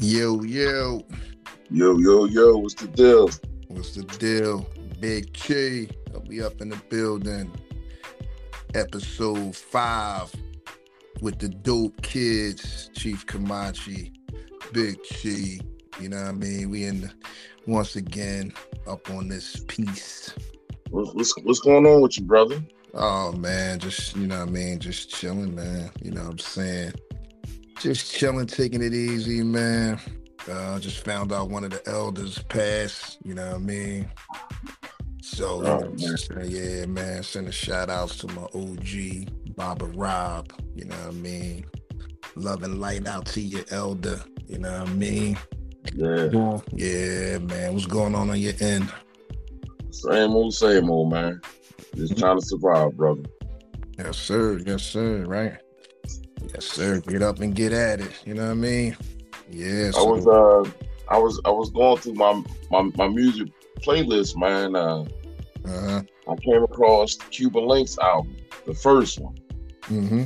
Yo, yo. Yo, yo, yo, what's the deal? What's the deal? Big Chi. We up in the building. Episode five with the dope kids, Chief Kamachi, Big Chi. You know what I mean? We in the, once again up on this piece. What's what's going on with you, brother? Oh man, just you know what I mean, just chilling, man. You know what I'm saying? Just chilling, taking it easy, man. Uh, just found out one of the elders passed, you know what I mean? So, Oh, you know, just, yeah, man, send a shout outs to my OG, Baba Rob, you know what I mean? Love and light out to your elder, you know what I mean? Yeah, Yeah, man, what's going on on your end? same old, same old, man. Just trying to survive, brother. Yes, sir, yes, sir, right? Yes, sir, get up and get at it, you know what I mean? Yeah, I was uh, I was I was going through my my, my music playlist, man. Uh, uh-huh. I came across the Cuban Linx album, the first one. Mm-hmm.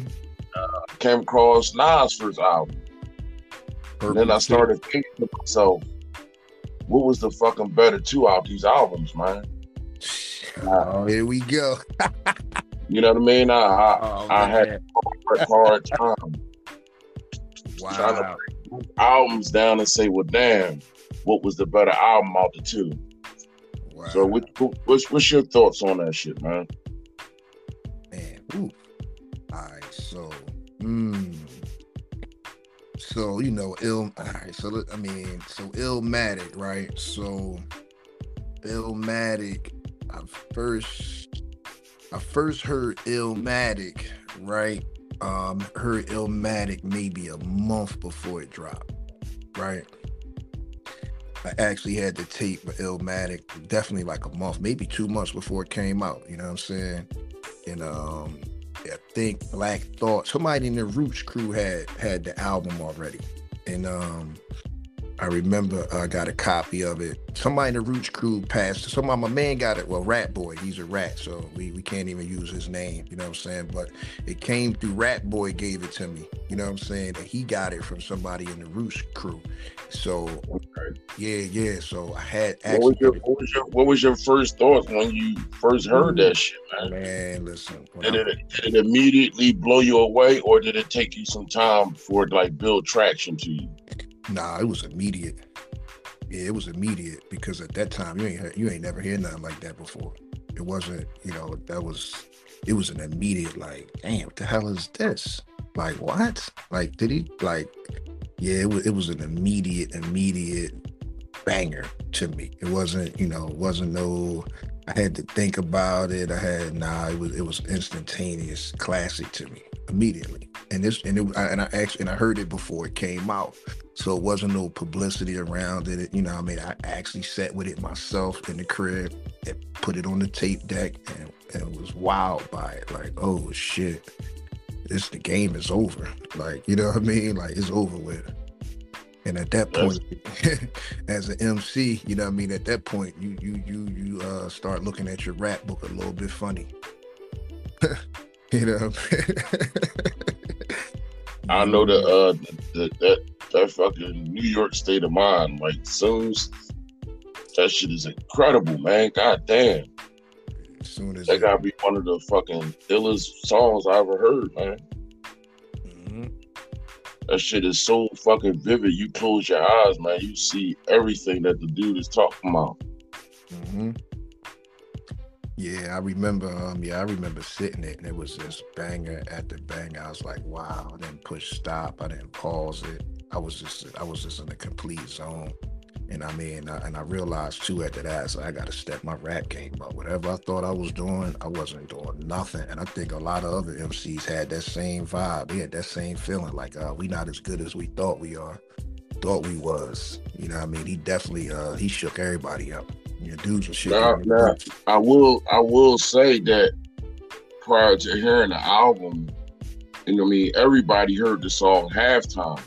I came across Nas' first album, and then I started thinking to myself, what was the fucking better two out these albums, man? Oh, here we go. You know what I mean? I I, Oh, I had a hard time. trying to- wow. albums down and say, well, damn, what was the better album out the two? wow. So, what, what's, what's your thoughts on that shit, man? man. Ooh. All right, so mm, so you know, ill all right, so I mean, so Illmatic, right? So Illmatic, I first I first heard Illmatic, right? Um, heard Illmatic maybe a month before it dropped, right? I actually had the tape of Illmatic definitely like a month, maybe two months before it came out. You know what I'm saying? And um, I think Black Thought, somebody in the Roots crew had had the album already, and um, I remember I got a copy of it. Somebody in the Roots crew passed. Somebody, my man got it. Well, Rat Boy, he's a rat, so we, we can't even use his name. You know what I'm saying? But it came through Rat Boy gave it to me. You know what I'm saying? And he got it from somebody in the Roots crew. So Okay. yeah, yeah. So I had What was, your, what, was your, what was your first thoughts when you first heard that shit, man? Man, listen. Did it, did it immediately blow you away, or did it take you some time for it to like build traction to you? Nah, it was immediate. Yeah, it was immediate because at that time you ain't you ain't never heard nothing like that before. It wasn't, you know, that was it was an immediate like, damn, what the hell is this? Like what? Like did he like? Yeah, it was it was an immediate, immediate banger to me. It wasn't, you know, it wasn't no. I had to think about it. I had nah. It was it was instantaneous, classic to me immediately. And this and it I, and I actually and I heard it before it came out. So it wasn't no publicity around it. You know, I mean, I actually sat with it myself in the crib and put it on the tape deck and, and was wowed by it. Like, oh shit, this the game is over. Like, you know what I mean? Like it's over with. And at that point, as an MC, you know what I mean. At that point, you you you you uh start looking at your rap book a little bit funny. you know. I know the uh the, that that fucking New York state of mind, like soon that shit is incredible, man. God damn. As soon as That gotta be one of the fucking illest songs I ever heard, man. That shit is so fucking vivid. You close your eyes, man. You see everything that the dude is talking about. hmm Yeah, I remember. Um, yeah, I remember sitting it, and it was just banger after banger. I was like, wow! I didn't push stop. I didn't pause it. I was just, I was just in a complete zone. And I mean, I, and I realized too after that, so I got to step my rap game up. Whatever I thought I was doing, I wasn't doing nothing. And I think a lot of other MCs had that same vibe. They had that same feeling, like uh, we not as good as we thought we are, thought we was. You know, what I mean, he definitely, uh, he shook everybody up. Your dudes were shaking. Now, now, I will I will say that prior to hearing the album, you know, what I mean, everybody heard the song halftime.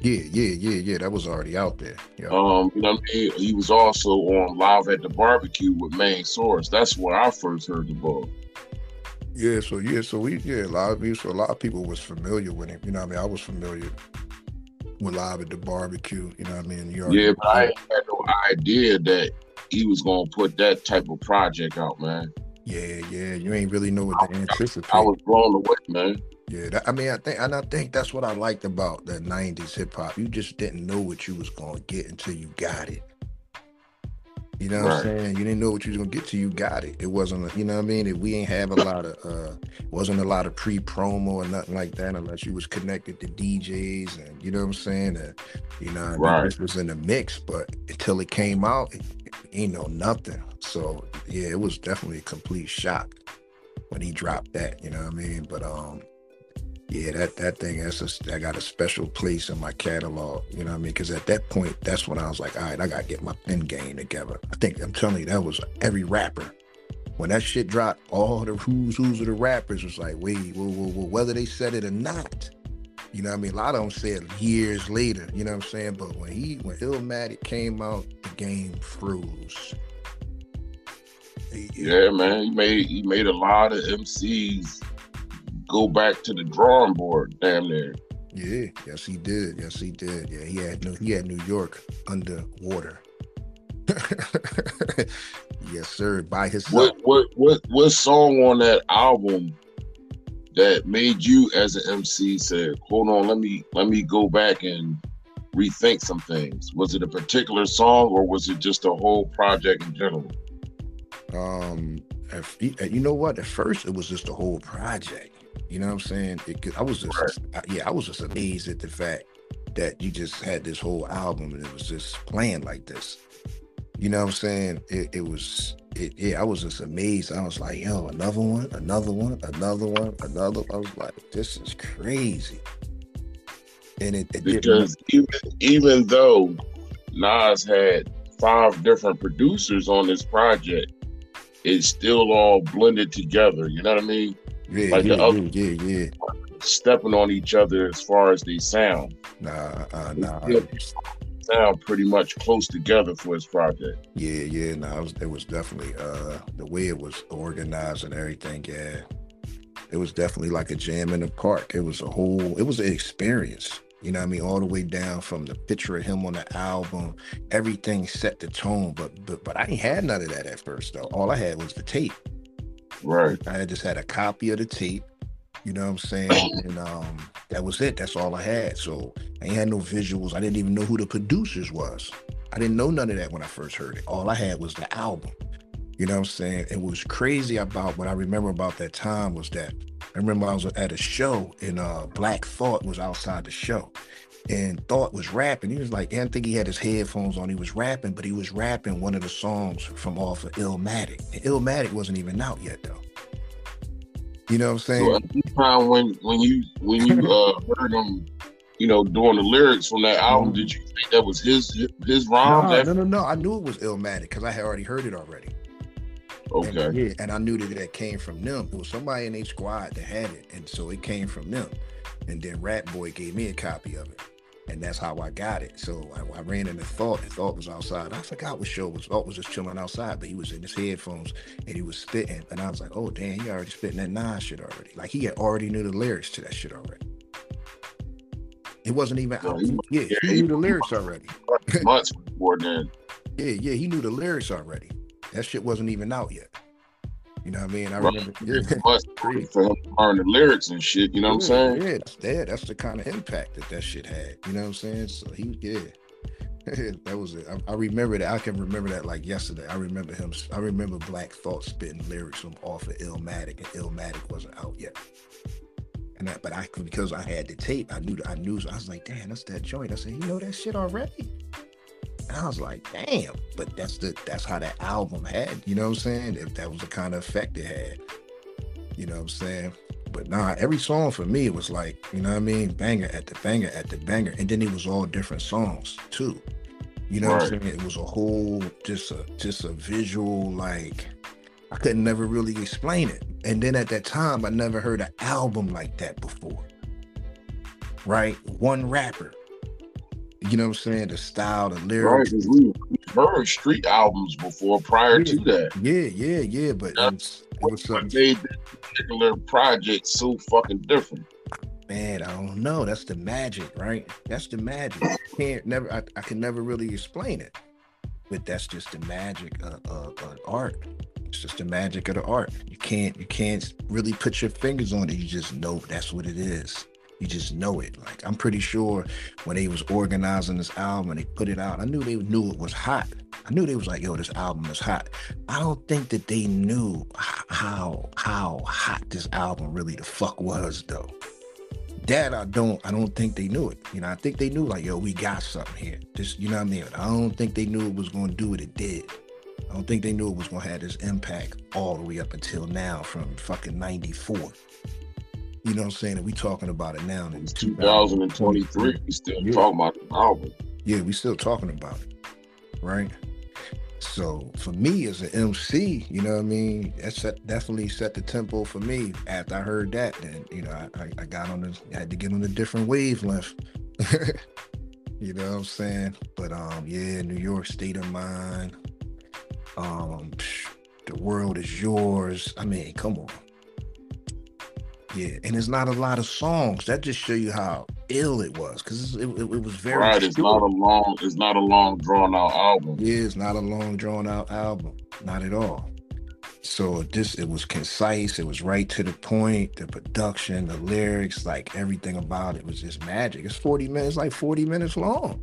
Yeah, yeah, yeah, yeah. That was already out there. Yeah. Um, you know, what I mean, he was also on Live at the Barbecue with Main Source. That's where I first heard the ball. Yeah, so yeah, so we yeah, a lot of so a lot of people was familiar with him. You know, what I mean, I was familiar with live at the barbecue. You know what I mean? You yeah, but I had no idea that he was gonna put that type of project out, man. Yeah, yeah. You ain't really know what to anticipate. I was blown away, man. Yeah, that, I mean, I think, and I think that's what I liked about the '90s hip hop. You just didn't know what you was gonna get until you got it. You know what right. I'm saying? You didn't know what you was gonna get till you got it. It wasn't, a, you know what I mean? If we ain't have a lot of, uh, wasn't a lot of pre promo or nothing like that, unless you was connected to DJs and you know what I'm saying? And, you know, right. this was in the mix, but until it came out, it, it ain't know nothing. So yeah, it was definitely a complete shock when he dropped that. You know what I mean? But um, yeah, that that thing that's a, I got a special place in my catalog. You know what I mean? Because at that point, that's when I was like, all right, I gotta get my pen game together. I think I'm telling you, that was every rapper. When that shit dropped, all the who's who's of the rappers was like, wait, whoa, whoa, whoa, whether they said it or not. You know what I mean? A lot of them said years later, you know what I'm saying? But when he when Illmatic came out, the game froze. Yeah, man. He made he made a lot of MCs go back to the drawing board, damn near. Yeah, yes he did. Yes he did. Yeah, he had New he had New York underwater. yes, sir. By his what what what what song on that album that made you as an MC say, hold on, let me let me go back and rethink some things? Was it a particular song or was it just a whole project in general? Um, if, you know what? At first, it was just a whole project. You know what I'm saying? It, I was just, yeah, I was just amazed at the fact that you just had this whole album and it was just playing like this. You know what I'm saying? It, it was, it, yeah, I was just amazed. I was like, yo, another one, another one, another one, another. I was like, this is crazy. And it, it because even even though Nas had five different producers on this project, it's still all blended together. You know what I mean? Yeah, like yeah, the other, yeah, yeah, Stepping on each other as far as they sound. Nah, uh, nah. Sound pretty much close together for his project. Yeah, yeah. No, nah, it was, it was definitely uh the way it was organized and everything. Yeah, it was definitely like a jam in the park. It was a whole. It was an experience. You know what I mean? All the way down from the picture of him on the album, everything set the tone. But but but I ain't had none of that at first though. All I had was the tape. Right. I just had a copy of the tape. You know what I'm saying? And um, that was it. That's all I had. So I ain't had no visuals. I didn't even know who the producers was. I didn't know none of that when I first heard it. All I had was the album. You know what I'm saying? It was crazy about what I remember about that time was that I remember I was at a show and uh Black Thought was outside the show and Thought was rapping. He was like, I didn't think he had his headphones on. He was rapping, but he was rapping one of the songs from off of Illmatic. And Illmatic wasn't even out yet though. You know what I'm saying? So at the time when when you when you uh heard him, you know, doing the lyrics from that album, mm-hmm. did you think that was his his rhyme? No, no, no, no. I knew it was Illmatic because I had already heard it already. Okay. And, yeah, and I knew that that came from them. It was somebody in a squad that had it, and so it came from them. And then Rat Boy gave me a copy of it, and that's how I got it. So I, I ran into Thought, and Thought was outside. I forgot what show was. Thought was just chilling outside, but he was in his headphones and he was spitting, and I was like, "Oh damn, he already spitting that nine shit already." Like he had already knew the lyrics to that shit already. It wasn't even out. He, yeah, yeah, he, he knew the lyrics already. Months before then. Yeah, yeah, he knew the lyrics already. That shit wasn't even out yet. You know what I mean? I remember yeah, for learn the lyrics and shit. You know what I'm saying? Yeah, that's, yeah, that's the kind of impact that that shit had. You know what I'm saying? So he, yeah, that was it. I, I, remember that. I can remember that like yesterday. I remember him. I remember Black Thought spitting lyrics from off of Illmatic, and Illmatic wasn't out yet. And that, but I because I had the tape, I knew. That I knew. So I was like, damn, that's that joint. I said, you know that shit already. And I was like, damn, but that's the that's how that album had, you know what I'm saying? If that was the kind of effect it had. You know what I'm saying? But nah, every song for me it was like, you know what I mean? Banger at the banger at the banger. And then it was all different songs too. You know right. what I'm saying? It was a whole just a just a visual, like I couldn't never really explain it. And then at that time, I never heard an album like that before. Right? One rapper you know what I'm saying? The style, the lyrics. Right, we, heard street albums before prior yeah, to that. Yeah, yeah, yeah. But yeah. it was, it was. What made this particular project so fucking different? man, I don't know. That's the magic, right? That's the magic. I can't never. I, I can never really explain it, but that's just the magic of, of, of art. It's just the magic of the art. You can't you can't really put your fingers on it. You just know that's what it is. You just know it. Like I'm pretty sure when they was organizing this album and they put it out, I knew they knew it was hot. I knew they was like, yo, this album is hot. I don't think that they knew how how hot this album really the fuck was though. That I don't I don't think they knew it. You know, I think they knew like, yo, we got something here. Just you know what I mean? I don't think they knew it was gonna do what it did. I don't think they knew it was gonna have this impact all the way up until now from fucking 94. You know what I'm saying? And we talking about it now in 2023. We still yeah. talking about the album. Yeah, we still talking about it. Right? So for me as an MC, you know what I mean, that set, definitely set the tempo for me. After I heard that, then you know, I, I, got on the I had to get on a different wavelength. you know what I'm saying? But um, yeah, New York State of Mind. Um, the world is yours. I mean, come on. Yeah, and it's not a lot of songs. That just show you how ill it was, because it, it, it, was very right. It's not a long. It's not a long drawn out album. Yeah, it's not a long drawn out album. Not at all. So this it was concise. It was right to the point. The production, the lyrics, like everything about it was just magic. It's forty minutes, like forty minutes long.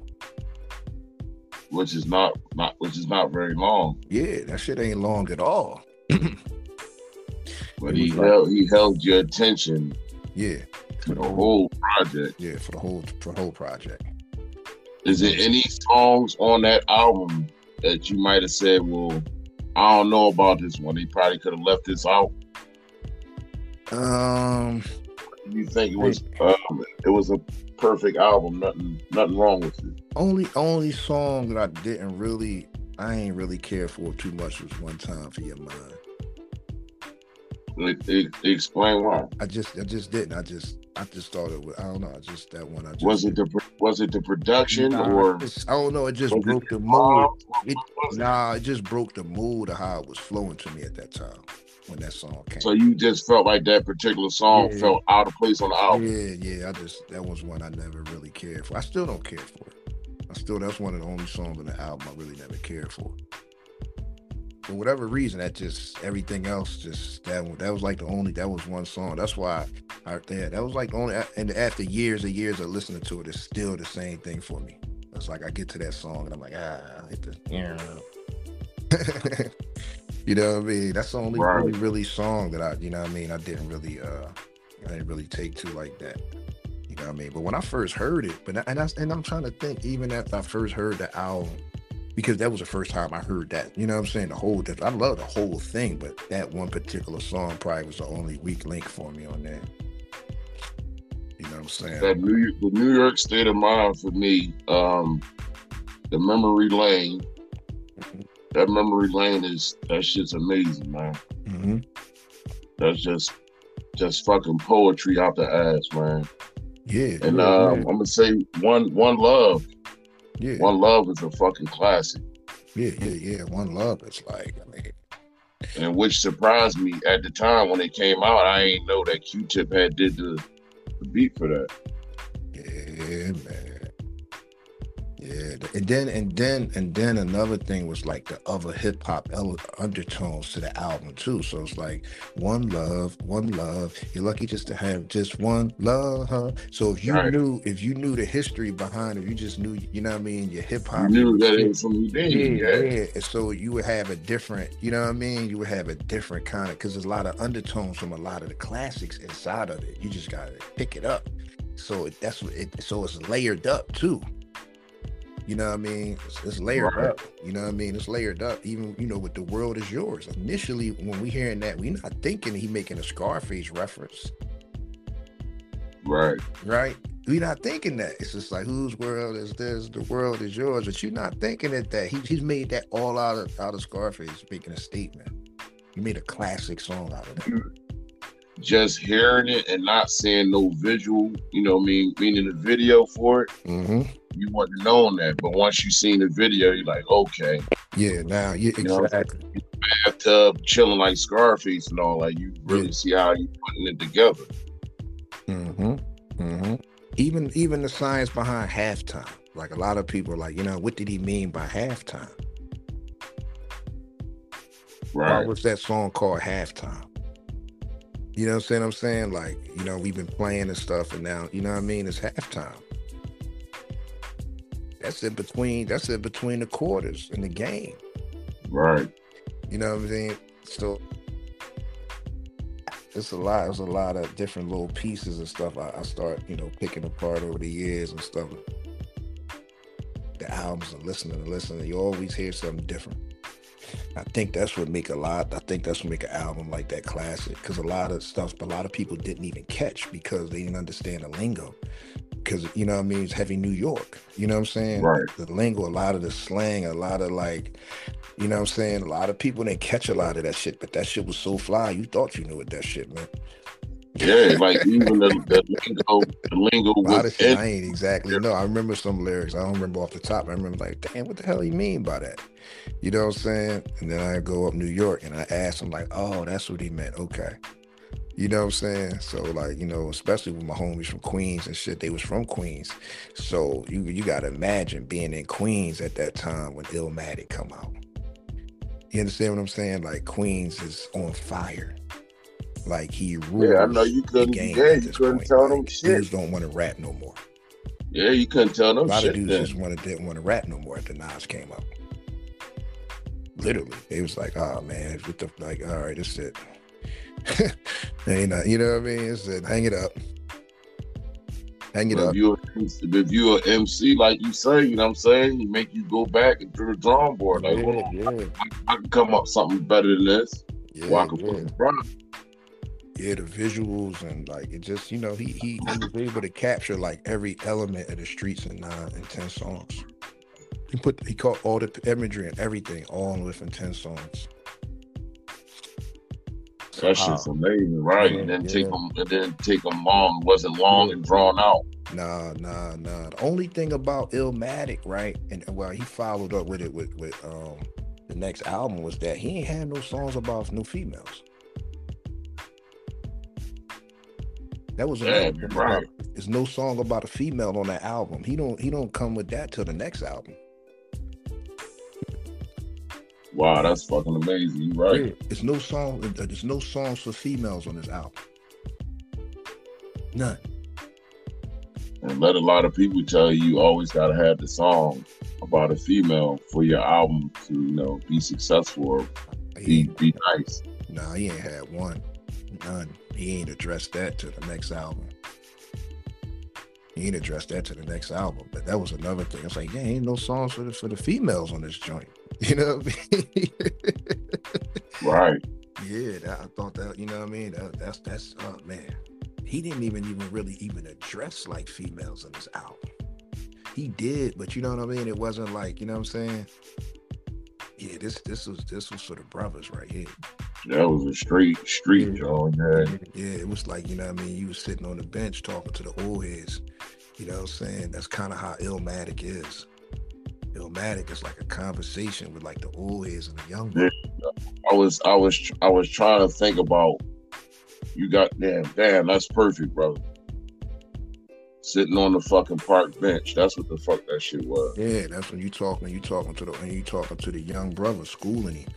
Which is not not which is not very long. Yeah, that shit ain't long at all. But he held he held your attention. Yeah. For the whole project. Yeah, for the whole for the whole project. Is there any songs on that album that you might have said, well, I don't know about this one. He probably could have left this out. Um you think it was um, it was a perfect album, nothing nothing wrong with it. Only only song that I didn't really I ain't really care for too much was one time for your mind. Explain why. I just, I just didn't. I just, I just thought it was. I don't know. I just that one. I just was it the was it the production nah, or I don't know. It just broke it the mood. It, nah, it just broke the mood of how it was flowing to me at that time when that song came. So you just felt like that particular song yeah. felt out of place on the album. Yeah, yeah. I just that was one I never really cared for. I still don't care for it. I still that's one of the only songs on the album I really never cared for for whatever reason, that just everything else just that that was like the only that was one song. That's why I there that was like only and after years and years of listening to it, it's still the same thing for me. It's like I get to that song and I'm like ah, I hit the yeah. you know what I mean? That's the only right. really really song that I you know what I mean I didn't really uh I didn't really take to like that. You know what I mean? But when I first heard it, but and I, and I'm trying to think even after I first heard the album because that was the first time I heard that. You know what I'm saying? The whole, I love the whole thing, but that one particular song probably was the only weak link for me on that. You know what I'm saying? That New, the New York state of mind for me, um, the memory lane. Mm-hmm. That memory lane is that shit's amazing, man. Mm-hmm. That's just just fucking poetry out the ass, man. Yeah. And yeah, um, I'm gonna say one one love yeah. One Love is a fucking classic. Yeah, yeah, yeah. One Love is like, I mean. And which surprised me at the time when it came out, I ain't know that Q-Tip had did the, the beat for that. Yeah, man. Yeah, and then and then and then another thing was like the other hip hop undertones to the album too. So it's like one love, one love. You're lucky just to have just one love. Huh? So if you right. knew if you knew the history behind it, you just knew you know what I mean. Your hip hop. knew that it was from yeah, yeah, yeah. And so you would have a different, you know what I mean. You would have a different kind of because there's a lot of undertones from a lot of the classics inside of it. You just gotta pick it up. So that's what it. So it's layered up too. You know what I mean? It's, it's layered right. up. You know what I mean? It's layered up. Even you know, with the world is yours. Initially, when we hearing that, we not thinking he making a Scarface reference. Right. Right. We not thinking that. It's just like whose world is this? The world is yours. But you're not thinking it that he, he's made that all out of out of Scarface, making a statement. He made a classic song out of that. Just hearing it and not seeing no visual, you know, what I mean meaning the video for it. Mm-hmm you wouldn't have known that. But once you seen the video, you're like, okay. Yeah, now yeah. You know, bathtub chilling like Scarface and all. Like you really yeah. see how you putting it together. Mm-hmm. Mm-hmm. even even the science behind halftime. Like a lot of people are like, you know, what did he mean by halftime? Why Right. was that song called halftime? You know what I'm saying? I'm saying like, you know, we've been playing and stuff, and now, you know what I mean? It's halftime. That's in between. That's in between the quarters in the game. Right. You know what I'm saying? So it's a lot. It's a lot of different little pieces and stuff. I, I start, you know, picking apart over the years and stuff. The albums and listening and listening. You always hear something different. I think that's what make a lot. I think that's what make an album like that classic. Because a lot of stuff, a lot of people didn't even catch because they didn't understand the lingo. Because you know what I mean, it's heavy New York. You know what I'm saying? Right. The lingo, a lot of the slang, a lot of like, you know what I'm saying? A lot of people didn't catch a lot of that shit, but that shit was so fly. You thought you knew what that shit meant. Yeah, like even the, the lingo, the lingo A lot of shit I ain't exactly know. I remember some lyrics. I don't remember off the top. I remember like, damn, what the hell he mean by that? You know what I'm saying? And then I go up New York and I ask him like, oh, that's what he meant. Okay. You know what I'm saying? So like, you know, especially with my homies from Queens and shit, they was from Queens. So you you gotta imagine being in Queens at that time when Illmatic come out. You understand what I'm saying? Like Queens is on fire. Like he rules Yeah, I know you couldn't. Yeah, you couldn't point. tell them Like, shit. dudes don't want to rap no more. Yeah, you couldn't tell them. A lot shit. of dudes Then. just wanted didn't want to rap no more after Nas came up, Literally, it was like, oh man, what the like, all right, that's it. Ain't not, you know what I mean? It's it. Hang it up. Hang it up. if you're if you're an MC, like you say, you know what I'm saying, he make you go back into the drawing board. Like, hold on, yeah, I can come up something better than this. yeah, Or I can yeah, put yeah. in front. Yeah, the visuals and like it just, you know, he he, he was able to capture like every element of the streets in nine and ten songs. He put he caught all the imagery and everything all within ten songs. That shit's amazing, right? Yeah, and then yeah. take them, and then take them long. wasn't long and drawn out. Nah, nah, nah. The only thing about Illmatic, right? And well, he followed up with it with with um the next album was that he ain't had no songs about no females. That was Yeah, right. There's no song about a female on that album. He don't he don't come with that till the next album. Wow, that's fucking amazing. You right? Yeah, There's no song. There's no songs for females on this album. None. And let a lot of people tell you you always gotta have the song about a female for your album to you know be successful or be be nice. Nah, he ain't had one. None. He ain't addressed that to the next album. He ain't addressed that to the next album. But that was another thing. It's like, yeah, ain't no songs for the for the females on this joint. You know what I mean? Right. yeah, that, I thought that, you know what I mean? That, that's that's oh man. He didn't even even really even address like females in this album. He did, but you know what I mean? It wasn't like, you know what I'm saying? Yeah, this this was this was for the brothers right here. That was a street street Yeah. joint. Yeah. It was like, you know what I mean? You was sitting on the bench talking to the old heads. You know what I'm saying? That's kind of how Illmatic is. Illmatic is like a conversation with like the old heads and the young ones. I was I was I was trying to think about you got damn damn that's perfect, brother. Sitting on the fucking park bench. That's what the fuck that shit was. Yeah, that's when you talking, you talking to the and you talking to the young brother, schooling him.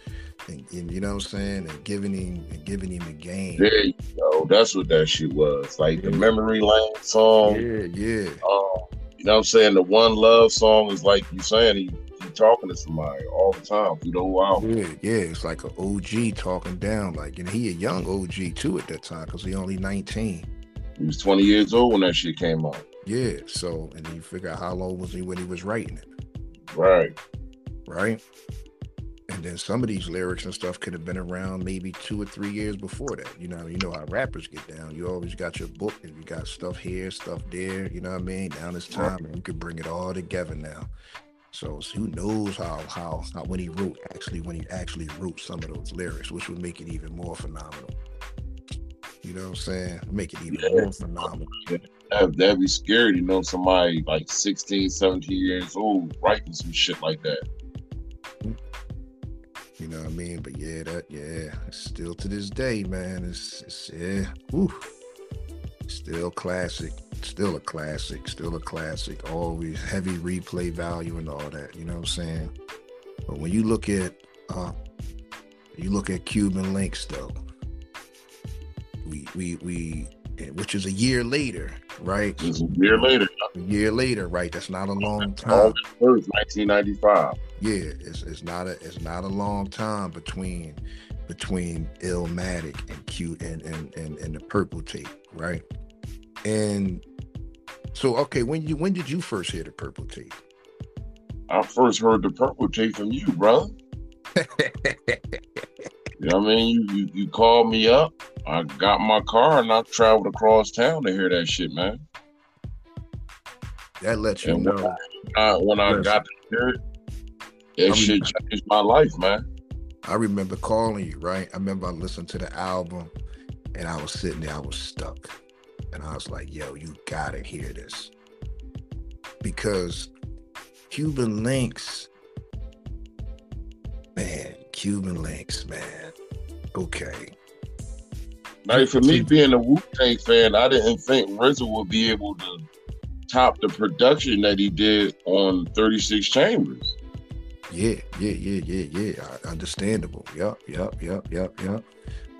And, and you know what I'm saying? And giving him and giving him a game. There you go. That's what that shit was. Like the memory lane song. Yeah, yeah. Um, you know what I'm saying? The one love song is like you saying he, he talking to somebody all the time through the whole album. Yeah, yeah, it's like an OG talking down, like, and he a young OG too at that time because he only 19. He was 20 years old when that shit came out. Yeah, so and then you figure out how long was he when he was writing it, Right. right? And then some of these lyrics and stuff could have been around maybe two or three years before that. You know, you know how rappers get down. You always got your book and you got stuff here, stuff there. You know what I mean? Now it's time, and you could bring it all together now. So, so who knows how, how how when he wrote actually when he actually wrote some of those lyrics, which would make it even more phenomenal. You know what I'm saying? Make it even Yeah. more phenomenal. That, that'd be scary to know somebody like 16, 17 years old writing some shit like that. You know what I mean? But yeah, that yeah, still to this day, man, it's, it's yeah, whew, still classic. still a classic, still a classic. Always heavy replay value and all that. You know what I'm saying? But when you look at uh you look at Cuban Linx though, we we we which is a year later, right? It's a year later. A year later, right? That's not a long time. August first, nineteen ninety five. Yeah, it's it's not a it's not a long time between between Illmatic and Cute and and and, and the purple tape, right? And so okay, when you when did you first hear the purple tape? I first heard the purple tape from you, brother. You know what I mean? You, you called me up. I got my car and I traveled across town to hear that shit, man. that lets you And when know. I, when I got to hear it, that I shit changed my life, man. I remember calling you, right? I remember I listened to the album and I was sitting there, I was stuck. And I was like, yo, you gotta hear this. Because Cuban Linx, man, Cuban Linx, man. Okay. Like for me being a Wu Tang fan, I didn't think RZA would be able to top the production that he did on 36 Chambers. Yeah, yeah, yeah, yeah, yeah. Understandable. Yup, yup, yup, yup, yup.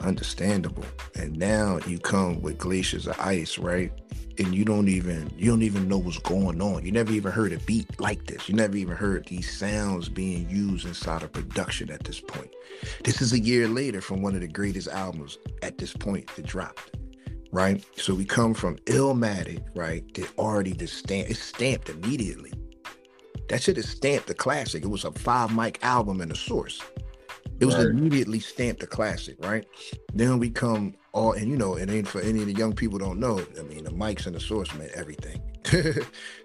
Understandable. And now you come with glaciers of ice, right? And you don't even you don't even know what's going on. You never even heard a beat like this. You never even heard these sounds being used inside of production at this point. This is a year later from one of the greatest albums at this point that dropped. Right? So we come from Illmatic, right? That already the stamp it's stamped immediately. That shit is stamped a classic. It was a five mic album and a source. It was Right. immediately stamped a classic, right? Then we come all, and you know, it ain't for any of the young people don't know. I mean, the mics and the source meant everything.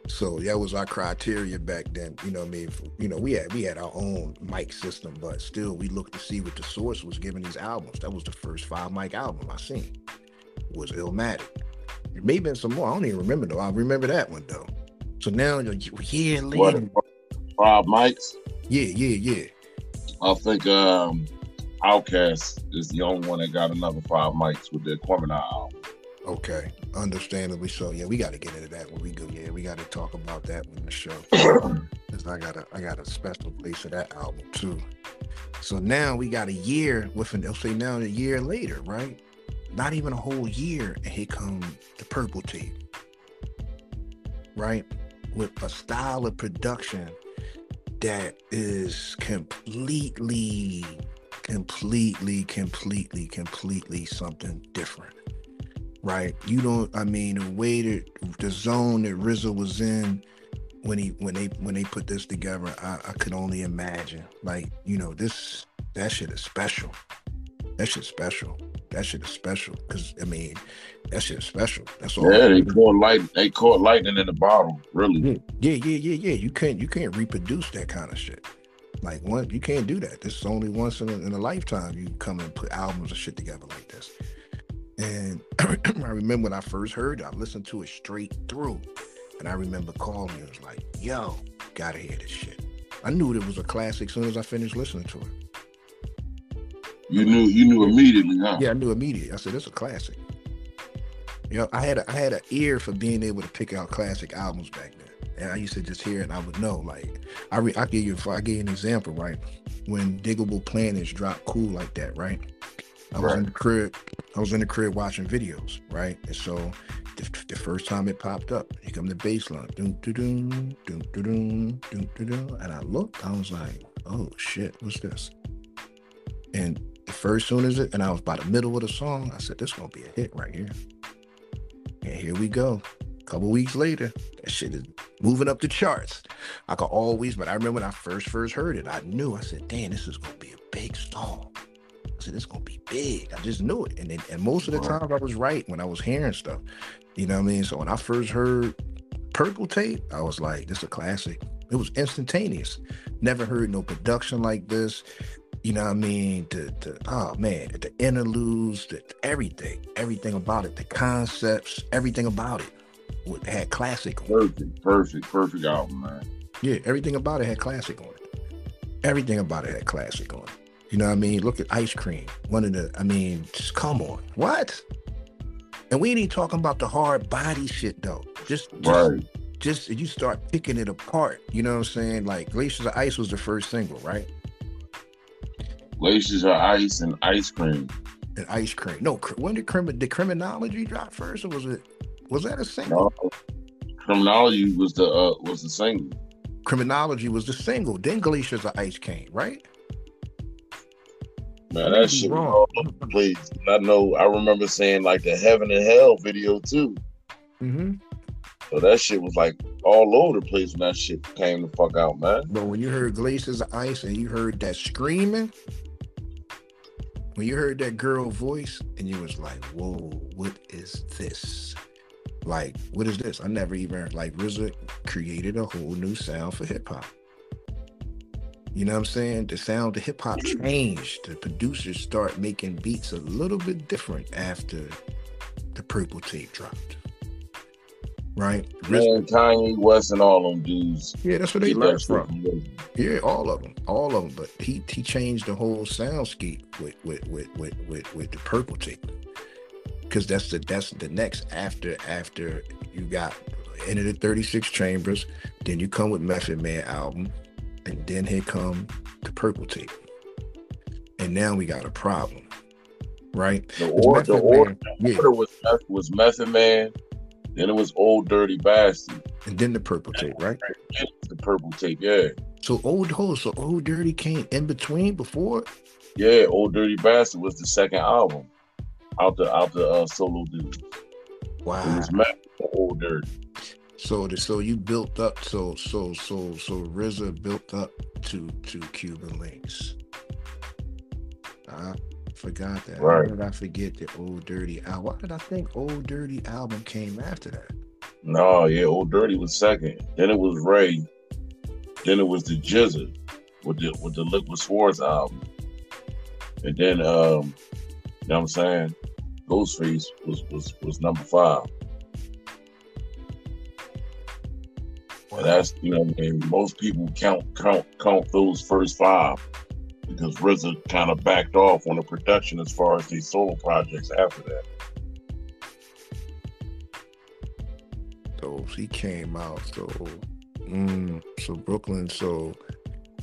so that was our criteria back then. You know, what I mean, you know, we had we had our own mic system, but still, we looked to see what the source was giving these albums. That was the first five mic album I seen. Was Illmatic. It may have been some more. I don't even remember though. I remember that one though. So now, a year What later, five mics? yeah, yeah, yeah. I think um Outkast is the only one that got another five mics with the Aquemini album. Okay, understandably so. Yeah, we got to get into that when we go. Yeah, we got to talk about that in the show because I got a I got a special place for that album too. So now we got a year with an. They'll say now a year later, right? Not even a whole year, and here come the purple tape, right? With a style of production that is completely, completely, completely, completely something different right? You don't. I mean, the way that the zone that RZA was in when he when they when they put this together, I, I could only imagine. Like, you know, this that shit is special. That shit special. That shit is special. Cause I mean, that shit is special. That's all. Yeah, they caught light they caught lightning in the bottle, really. Yeah, yeah, yeah, yeah. You can't you can't reproduce that kind of shit. Like one, you can't do that. This is only once in a, in a lifetime you come and put albums and shit together like this. And I remember when I first heard it, I listened to it straight through, and I remember calling you. It was like, "Yo, gotta hear this shit." I knew it was a classic as soon as I finished listening to it. You knew you knew immediately, huh? Yeah, I knew immediately. I said that's a classic. You know, I had a, I had an ear for being able to pick out classic albums back then, and I used to just hear it and I would know. Like I re- I give you I give you an example, right? When Diggable Planets dropped cool like that, right? I was right. in the crib. I was in the crib watching videos, right? And so the, the first time it popped up, here come the bass line. Doom, doom, doom, doom, doom, doom, doom. And I looked, I was like, oh shit, what's this? And the first soon as it, and I was by the middle of the song, I said, "This gonna be a hit right here." And here we go. A couple weeks later, that shit is moving up the charts. I could always, but I remember when I first first heard it, I knew. I said, "Damn, this is gonna be a big song." I said, "It's gonna be big." I just knew it, and then, and most of the time I was right when I was hearing stuff. You know what I mean? So when I first heard Purple Tape, I was like, "This is a classic." It was instantaneous. Never heard no production like this. You know what I mean? The, the oh man, the interludes, the everything, everything about it, the concepts, everything about it had classic on it. Perfect, perfect, perfect album, man. Yeah, everything about it had classic on it. Everything about it had classic on it. You know what I mean? Look at Ice Cream. One of the, I mean, just come on. What? And we ain't even talking about the hard body shit though. Just, just Right. just you start picking it apart. You know what I'm saying? Like Glaciers of Ice was the first single, right? Glaciers are ice and ice cream. And Ice Cream. No, when did Crim- did Criminology drop first, or was it was that a single? No. Criminology was the uh was the single. Criminology was the single. Then Glaciers of Ice came, right? Man, that shit was wrong. all over the place. I know. I remember seeing like the Heaven and Hell video too. Mm-hmm. So that shit was like all over the place when that shit came the fuck out, man. But when you heard Glaciers of Ice and you heard that screaming, when you heard that girl voice, and you was like, "Whoa, what is this? Like, what is this?" I never even like RZA created a whole new sound for hip hop. You know what I'm saying? The sound of hip hop mm-hmm. changed. The producers start making beats a little bit different after the purple tape dropped. Right? Man, Kanye West and all them dudes. yeah, that's where they learned from. RZA. Yeah, all of them, all of them. But he he changed the whole soundscape with with with with with, with the purple tape, because that's the that's the next after after you got into the thirty six chambers, then you come with Method Man album, and then here come the purple tape, and now we got a problem, right? The order, the order, Man- yeah, order was Meth- was Method Man. Then it was Old Dirty Bastard. and then the purple tape, right? The purple tape. Yeah, So old hold, so old dirty came in between before. yeah. Old Dirty Bastard was the second album out the out the uh, solo dude. It Wow. was Method and Old Dirty. So the, so you built up so so so so RZA built up to to Cuban Linx. I forgot that. Why Right. did I forget the old dirty album? Why did I think old dirty album came after that? No, yeah, Old Dirty was second. Then it was Rae. Then it was the GZA with the with the Liquid Swords album. And then um, you know what I'm saying? Ghostface was was was number five. Well, that's you know, what I mean, most people count count count those first five because RZA kind of backed off on the production as far as these solo projects after that. So he came out. So mm, so Brooklyn. So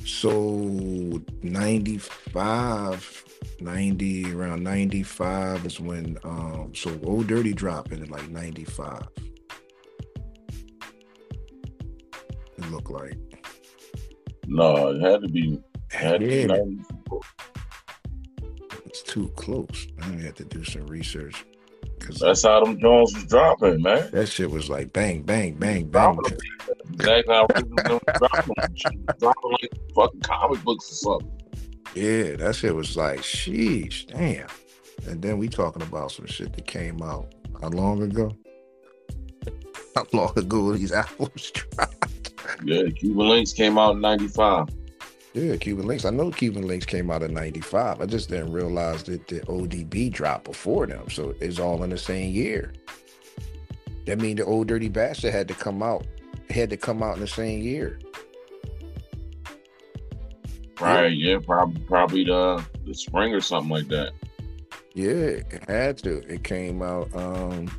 so 95 90 around 95 is when um so old dirty dropping in like 95 it looked like No, it had to be it's too close i had to do some research because That's how them Jones was dropping, man. that shit was like bang bang bang bang Dropping them. Exactly how dropping them. Shit was dropping like fucking comic books or something. Yeah, that shit was like, sheesh, damn. And then we talking about some shit that came out how long ago? How long ago these albums dropped? Yeah, Cuba Links came out in '95. Yeah, Cuban Linx. I know Cuban Linx came out in '95. I just didn't realize that the ODB dropped before them, so it's all in the same year. That mean the old dirty bastard had to come out, had to come out in the same year. Right? Yeah, probably probably the the spring or something like that. Yeah, it had to. It came out. Um,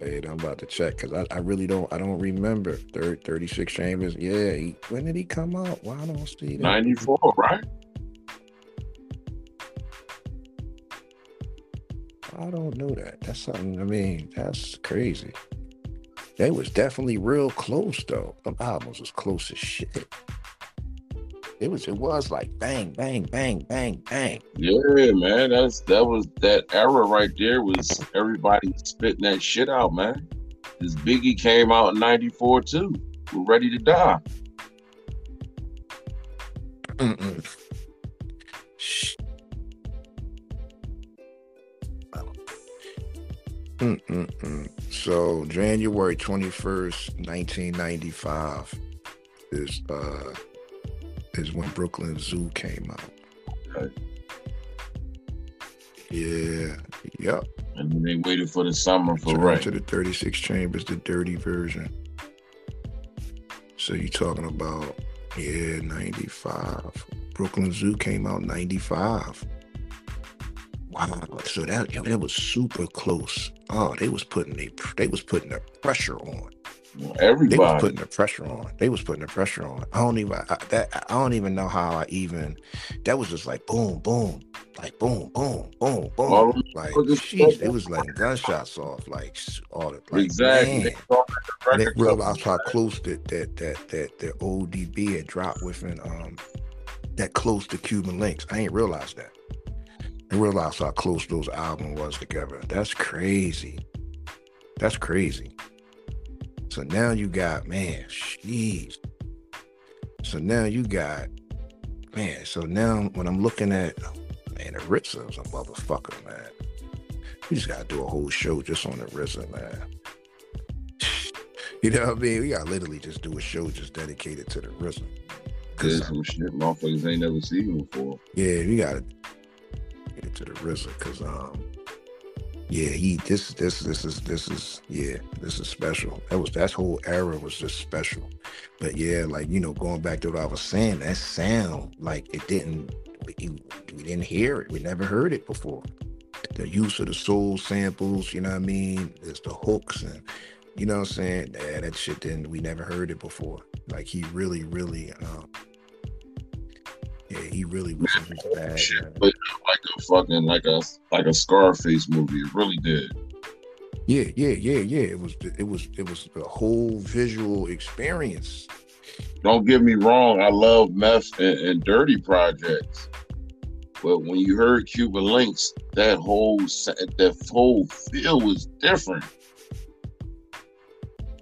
wait, I'm about to check because I, I really don't. I don't remember. Third, 36 Chambers. Yeah, he, when did he come out? Why I don't see that? '94, right? I don't know that. That's something. I mean, that's crazy. They was definitely real close though. Them albums was close as shit. It was. It was like bang, bang, bang, bang, bang. Yeah, man. That's that was that era right there. Was everybody spitting that shit out, man? This Biggie came out in '94 too. We're ready to die. Mm-mm. Shh. Mm-mm-mm. So January 21st, 1995 is uh is when Brooklyn Zoo came out. Okay. Yeah. Yep. And then they waited for the summer for Turn Ray. to the 36 chambers, the dirty version. So you talking about yeah, 95. Brooklyn Zoo came out 95. Wow, so that yo, that was super close. Oh, they was putting they they was putting the pressure on. They was putting the pressure on. They was putting the pressure on. I don't even I, that I don't even know how I even. That was just like boom, boom, like boom, boom, boom, boom. Like sheesh, they was letting gunshots off. Like all the like, exactly. man. They thought that the I didn't record realize how close that that that that the ODB had dropped within um that close to Cuban Linx. I ain't realized that. I realized how close those albums was together. That's crazy. That's crazy. So now you got man, jeez. So now you got man. So now when I'm looking at man, the RZA's a motherfucker, man. We just gotta do a whole show just on the RZA, man. You know what I mean? We gotta literally just do a show just dedicated to the RZA. 'Cause, some shit motherfuckers ain't never seen before. yeah, we gotta get it to the RZA because um yeah, he this this this is this is yeah, this is special. That was that whole era was just special. But yeah, like you know, going back to what I was saying, that sound like it didn't we, we didn't hear it. We never heard it before. The use of the soul samples, you know what I mean? There's the hooks and you know what I'm saying? Yeah, that shit didn't we never heard it before. Like he really, really um yeah, he really was his. Shit, but like a fucking like a like a Scarface movie. It really did. Yeah, yeah, yeah, yeah. It was it was it was the whole visual experience. Don't get me wrong. I love meth and, and dirty projects, but when you heard Cuban Linx, that whole that whole feel was different.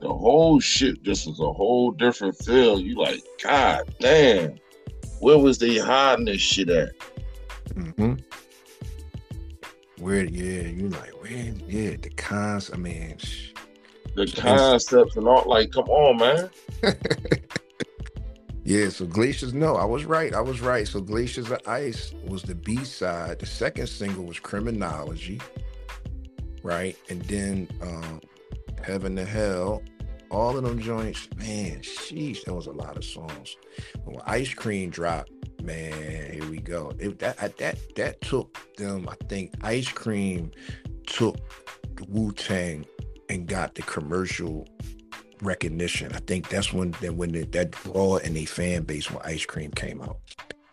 The whole shit just was a whole different feel. You like, God damn, where was they hiding this shit at? Mm-hmm. Where yeah, you like where yeah, the cons I mean sh- The concepts and all. Like, come on, man. Yeah, so Glaciers, no, I was right. I was right. So Glaciers of Ice was the B side. The second single was Criminology, right? And then um Heaven to Hell. All of them joints, man, sheesh, that was a lot of songs. When Ice Cream dropped, man, here we go. It, that that that took them. I think Ice Cream took Wu Tang and got the commercial recognition. I think that's when that when the, that draw in a fan base when Ice Cream came out.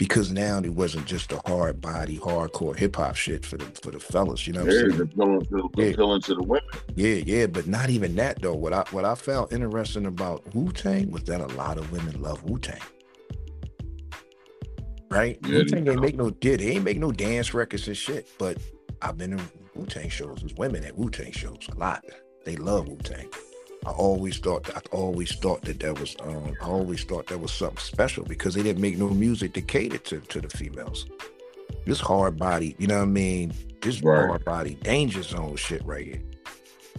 Because now it wasn't just a hard body, hardcore hip hop shit for the for the fellas. You know what I'm saying? appealing to, Yeah. appealing to the women. Yeah, yeah, but not even that though. What I what I found interesting about Wu Tang was that a lot of women love Wu Tang. Right? Yeah, Wu Tang ain't make no yeah, they ain't make no dance records and shit. But I've been in Wu Tang shows. There's women at Wu Tang shows a lot. They love Wu Tang. I always thought that I always thought that that was um I always thought that was something special because they didn't make no music to cater to to the females. This hard body, you know what I mean? This Right. hard body danger zone shit right here.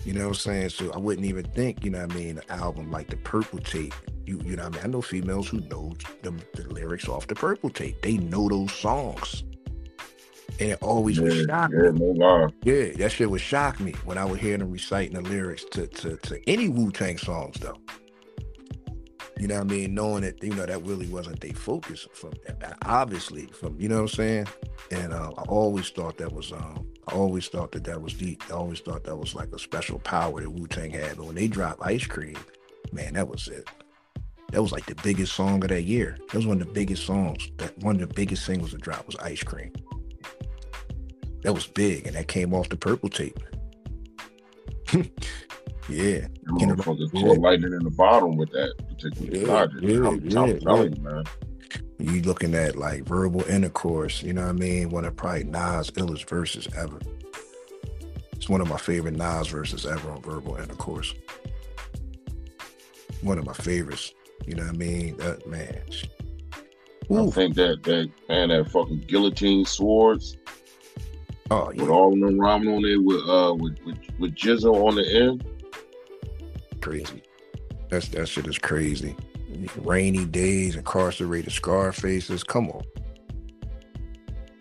You know what I'm saying? So I wouldn't even think, you know what I mean, an album like the Purple Tape. You you know what I mean? I know females who know the, the lyrics off the Purple Tape. They know those songs. And it always would Yeah, me. yeah, no. Yeah, that shit would shock me when I would hear them reciting the lyrics to to, to any Wu Tang songs though. You know what I mean? Knowing that, you know, that really wasn't their focus from obviously from, you know what I'm saying? And uh, I always thought that was um I always thought that that was deep. I always thought that was like a special power that Wu Tang had. But when they dropped Ice Cream, man, that was it. That was like the biggest song of that year. That was one of the biggest songs. That one of the biggest singles to drop was Ice Cream. That was big, and that came off the purple tape. yeah, Them Can it- motherfuckers lightning in the bottom with that particular Yeah, project. yeah, I'm, I'm yeah, telling you, man. you looking at like verbal intercourse. You know what I mean? One of probably Nas' illest verses ever. It's one of my favorite Nas verses ever on verbal intercourse. One of my favorites. You know what I mean? That man. I think that that man, that fucking guillotine swords Oh with all of them rhyming on it with uh with with, with GZA on the end. crazy. That's that shit is crazy. Rainy days, incarcerated scar faces. Come on.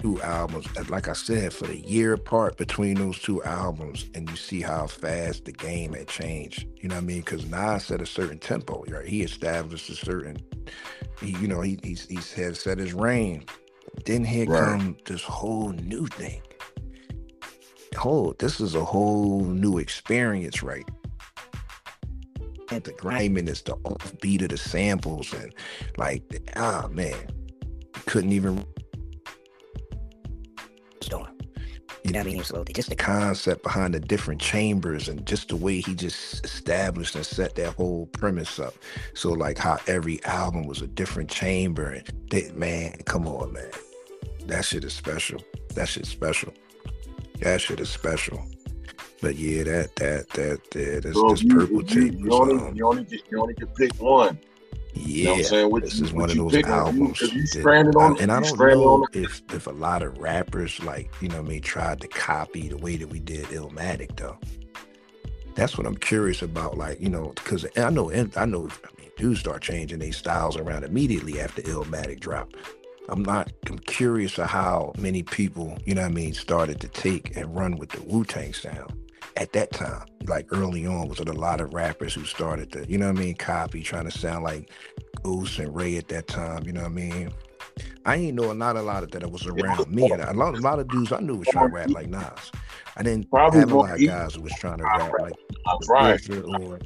Two albums. Like I said, for the year apart between those two albums, and you see how fast the game had changed. You know what I mean? Because Nas set a certain tempo, right? He established a certain, he, you know, he he's, he's had set his reign. Then here Right. come this whole new thing. Oh, this is a whole new experience, right? And the griminess, the offbeat of the samples, and like, ah, man, couldn't even. You know what I mean? So just the concept behind the different chambers and just the way he just established and set that whole premise up. So like how every album was a different chamber and they, man, come on, man. That shit is special. That shit's special. That shit is special. But yeah, that that that that this, so this you, purple you, tape. You, only um, you only get you only can pick one. Yeah, you know what I'm saying? What this you, is one of those albums. You, that- on, I- and I don't know if if a lot of rappers like you know I mean tried to copy the way that we did Illmatic though. That's what I'm curious about, like you know, because I know I know I mean dudes start changing their styles around immediately after Illmatic dropped. I'm not. I'm curious of how many people, you know what I mean, started to take and run with the Wu Tang sound at that time. Like early on, was it a lot of rappers who started to, you know what I mean, copy, trying to sound like Ghost and Rae at that time. You know what I mean? I ain't know not a lot of that was around me, and a lot, a lot of dudes I knew was trying to rap like Nas. I didn't Probably have a lot of guys who was trying to rap like right. Or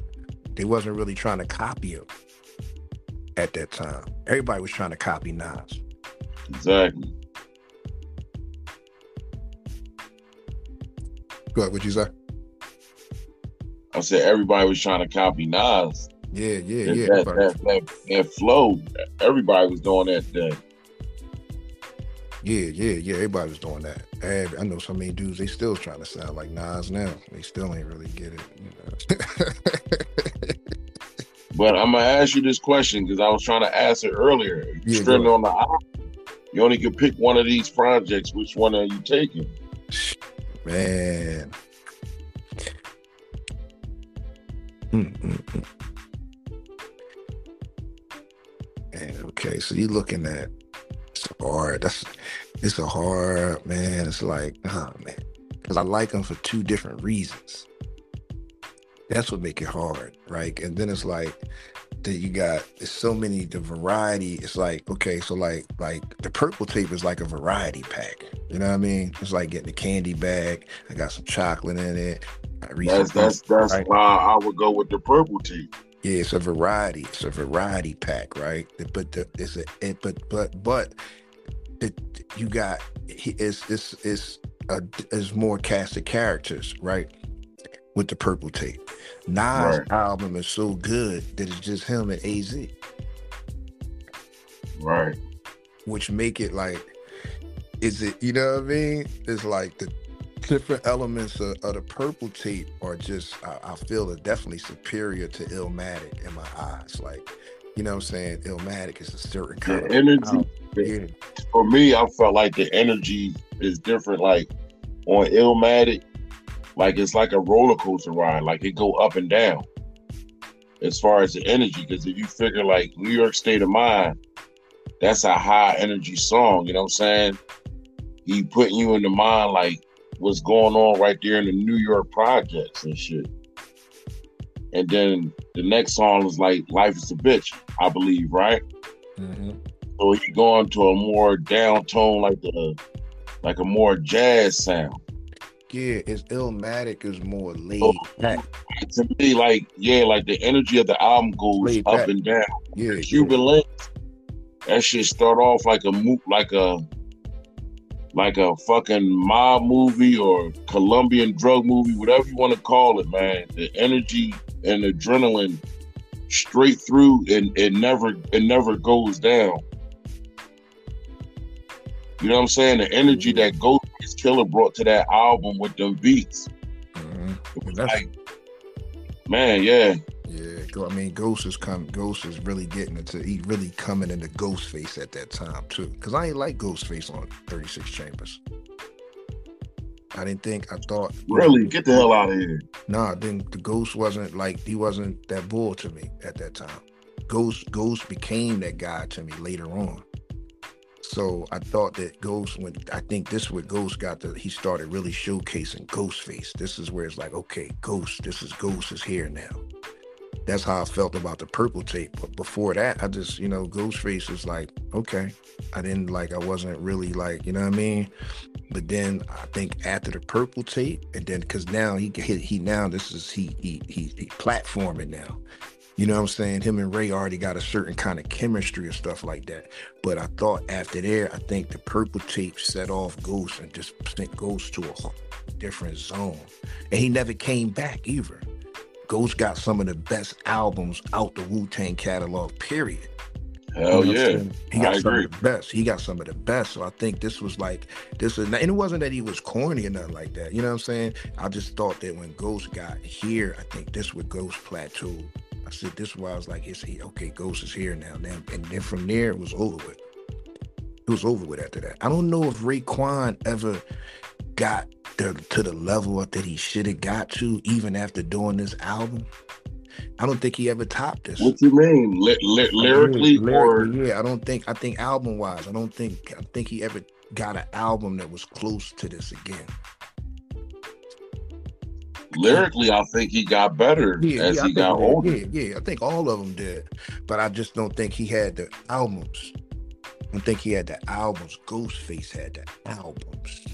they wasn't really trying to copy him at that time. Everybody was trying to copy Nas. Exactly. Go ahead, what you say? I said everybody was trying to copy Nas. Yeah, yeah, yeah. that, that, that, that flow, everybody was doing that day. Yeah, yeah, yeah. Everybody was doing that. Every- I know so many dudes. They still trying to sound like Nas now. They still ain't really get it. You know? But I'm gonna ask you this question because I was trying to ask it earlier. You Yeah, stranded on the. You only can pick one of these projects. Which one are you taking? Man. Mm, mm, mm. Man, okay, so you're looking at it's hard. That's it's a hard man. It's like, oh man, because I like them for two different reasons. That's what make it hard, right? And then it's like that you got there's so many the variety. It's like okay, so like like the purple tape is like a variety pack. You know what I mean? It's like getting a candy bag. I got some chocolate in it. I That's that's that's right? why I would go with the purple tape. Yeah, it's a variety. It's a variety pack, right? But the, it's a it, but but but it, you got he- it's it's it's a, it's more cast of characters, right? With the purple tape, Nas Right. album is so good that it's just him and AZ, Right. which make it like, is it you know what I mean? It's like the different elements of, of the purple tape are just I, I feel are definitely superior to Illmatic in my eyes. Like, you know what I'm saying? Illmatic is a certain kind The of energy yeah, for me, I felt like the energy is different. Like on Illmatic, like it's like a roller coaster ride. Like it go up and down as far as the energy. Because if you figure like New York State of Mind, that's a high energy song. You know what I'm saying? He putting you in the mind like what's going on right there in the New York projects and shit. And then the next song is like Life is a Bitch, I believe, right? Mhm. So he going to a more down tone, like a like a more jazz sound. Yeah. It's Illmatic is more oh, laid Oh. back. To me, like yeah, like the energy of the album goes Laid up back. and down. Yeah, yeah. Cuban Linx, that shit start off like a mo- like a like a fucking mob movie or Colombian drug movie, whatever you want to call it, man. The energy and adrenaline straight through and it never it never goes down. You know what I'm saying? The energy that Ghostface Killah brought to that album with them beats. Mhm. Was like, man, yeah. Yeah, I mean, Ghost is come. Ghost is really getting into. He really coming into Ghostface at that time too. Cause I ain't like Ghostface on Thirty Six Chambers. I didn't think. I thought. Really, get the hell out of here. Nah, then the Ghost wasn't like he wasn't that bull to me at that time. Ghost Ghost became that guy to me later on. So I thought that Ghost when I think this is where Ghost got the he started really showcasing Ghostface. This is where it's like, okay, Ghost, this is Ghost is here now. That's how I felt about the purple tape. But before that, I just, you know, Ghostface is like, okay. I didn't like I wasn't really like, you know what I mean? but then I think after the purple tape, and then because now he he, he now this is he he he, he platforming now. You know what I'm saying? Him and Rae already got a certain kind of chemistry and stuff like that. But I thought after there, I think the purple tape set off Ghost and just sent Ghost to a different zone. And he never came back either. Ghost got some of the best albums out the Wu Tang catalog, period. Hell You know yeah. He got I some agree. of the best. He got some of the best. So I think this was like this is and it wasn't that he was corny or nothing like that. You know what I'm saying? I just thought that when Ghost got here, I think this would Ghost plateau. This is why I was like, it's he okay, Ghost is here now. And then from there it was over with. It was over with after that. I don't know if Raekwon ever got the, to the level that he should have got to, even after doing this album. I don't think he ever topped this. What you mean? Ly- ly- lyrically, Yeah, or lyrically, yeah, I don't think. I think album wise, I don't think. I think he ever got an album that was close to this again. Lyrically, I think he got better Yeah, as yeah, he got older. Yeah, yeah, I think all of them did, but I just don't think he had the albums. I don't think he had the albums. Ghostface had the albums.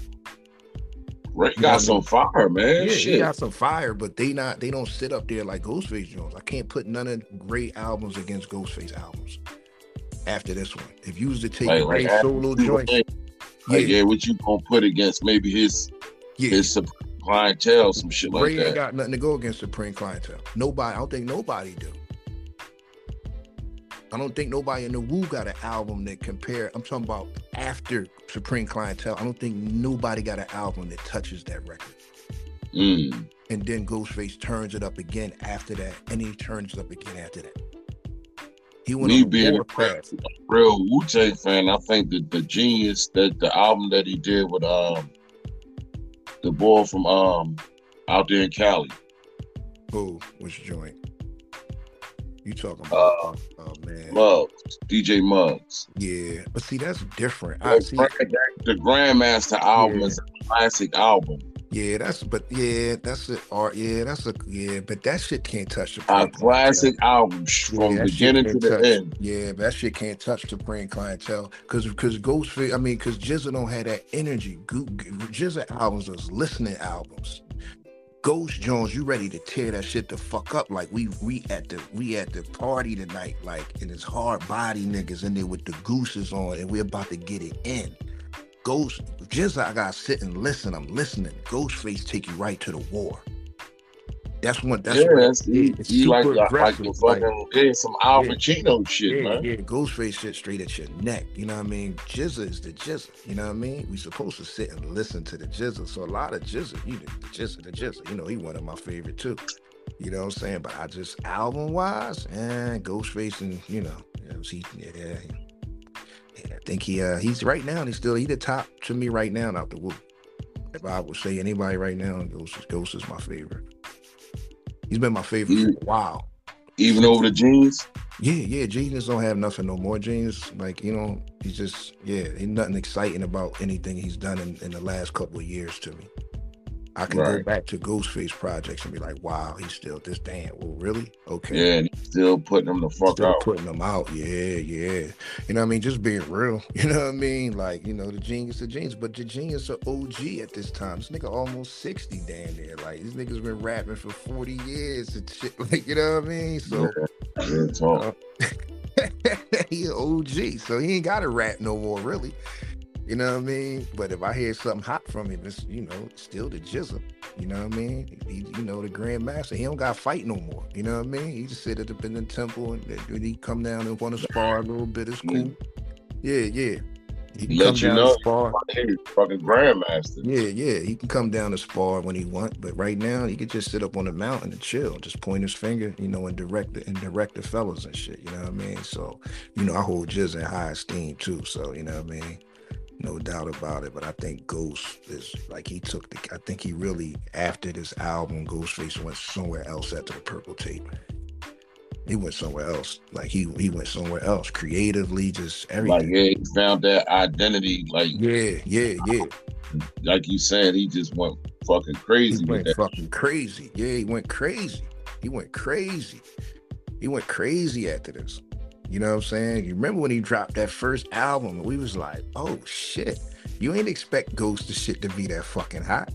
Rae got some mean? fire, man. Yeah, he got some fire, but they not. They don't sit up there like Ghostface Jones. I can't put none of great albums against Ghostface albums. After this one, if you was to take Like, Rae like, solo think, like, yeah, yeah, what you gonna put against maybe his yeah. his clientele, some shit like that. Rae ain't got nothing to go against Supreme clientele. Nobody, I don't think nobody do. I don't think nobody in the Wu got an album that compare. I'm talking about after Supreme Clientele. I don't think nobody got an album that touches that record. Mm. And then Ghostface turns it up again after that, and he turns it up again after that. He went Me being a real Wu Tang fan, I think that the genius that the album that he did with um the boy from um out there in Cali. Oh, which joint? You talking Uh, about? oh man, Muggs, DJ Muggs. yeah. But see, that's different. I Like, see. the Grandmaster album Yeah. is a classic album. Yeah, that's but yeah, that's it. Art, uh, yeah, that's a yeah, but that shit can't touch the classic album sh- from Yeah, beginning to the touch- end. Yeah, but that shit can't touch the Supreme Clientele because because Ghostface, I mean, because GZA don't have that energy. GZA albums is listening albums. Ghost Jones, you ready to tear that shit the fuck up? Like we we at the we at the party tonight, like and it's hard body niggas in there with the gooses on, and we about to get it in. Ghost GZA, I gotta sit and listen. I'm listening. Ghostface take you right to the war. That's what. That's yeah, what. that's it's like super like, like aggressive, like- fucking yeah, some Al Yeah. Pacino shit, yeah, man. yeah, Ghostface shit straight at your neck. You know what I mean? GZA is the GZA. You know what I mean? We supposed to sit and listen to the GZA. So a lot of GZA, you know, the GZA, the GZA. You know, he one of my favorite too. You know what I'm saying? But I just album wise, and eh, Ghostface and you know, you know, he, yeah, I think he uh he's right now. He's still he the top to me right now out the whoop. If I would say anybody right now, Ghost, is- Ghost is my favorite. He's been my favorite for a while. Even over the Genius. Yeah, yeah, Genius don't have nothing no more. Genius, like, you know, he's just, yeah, ain't nothing exciting about anything he's done in, in the last couple of years to me. I can go back to Ghostface projects and be like, wow, he's still this damn. Well, really? Okay. Yeah, and he's still putting them the fuck Still out. putting them out. Yeah, yeah. You know what I mean? Just being real. You know what I mean? Like, you know, the genius, the genius. But the genius are OG at this time. This nigga almost 60 damn near. Like, these niggas been rapping for 40 years and shit. Like, you know what I mean? So Real talk. Uh, he an OG, so he ain't got to rap no more, really. You know what I mean? But if I hear something hot from him, it's you know still the jizzle. You know what I mean? He, you know the Grandmaster. He don't got fight no more. You know what I mean? He just sit up in the temple and then he come down and want to spar a little bit. It's cool. Yeah, yeah. He can Let come you down know. spar. Hey, fucking Grandmaster. Yeah, yeah, he can come down to spar when he want, but right now he could just sit up on the mountain and chill, just point his finger, you know, and direct the and direct the fellas and shit. You know what I mean? So, you know, I hold Jizz in high esteem too. So, you know what I mean? No doubt about it. But I think Ghost is like he took the. I think he really after this album, Ghostface went somewhere else after the Purple Tape. He went somewhere else. Like he he went somewhere else creatively, just everything. Like, yeah, he found that identity. Like, yeah, yeah, yeah. like you said, he just went fucking He crazy with went that. fucking crazy. Yeah, he went crazy. He went crazy. He went crazy after this. You know what I'm saying? You remember when he dropped that first album and we was like, oh shit. You ain't expect Ghost to shit to be that fucking hot.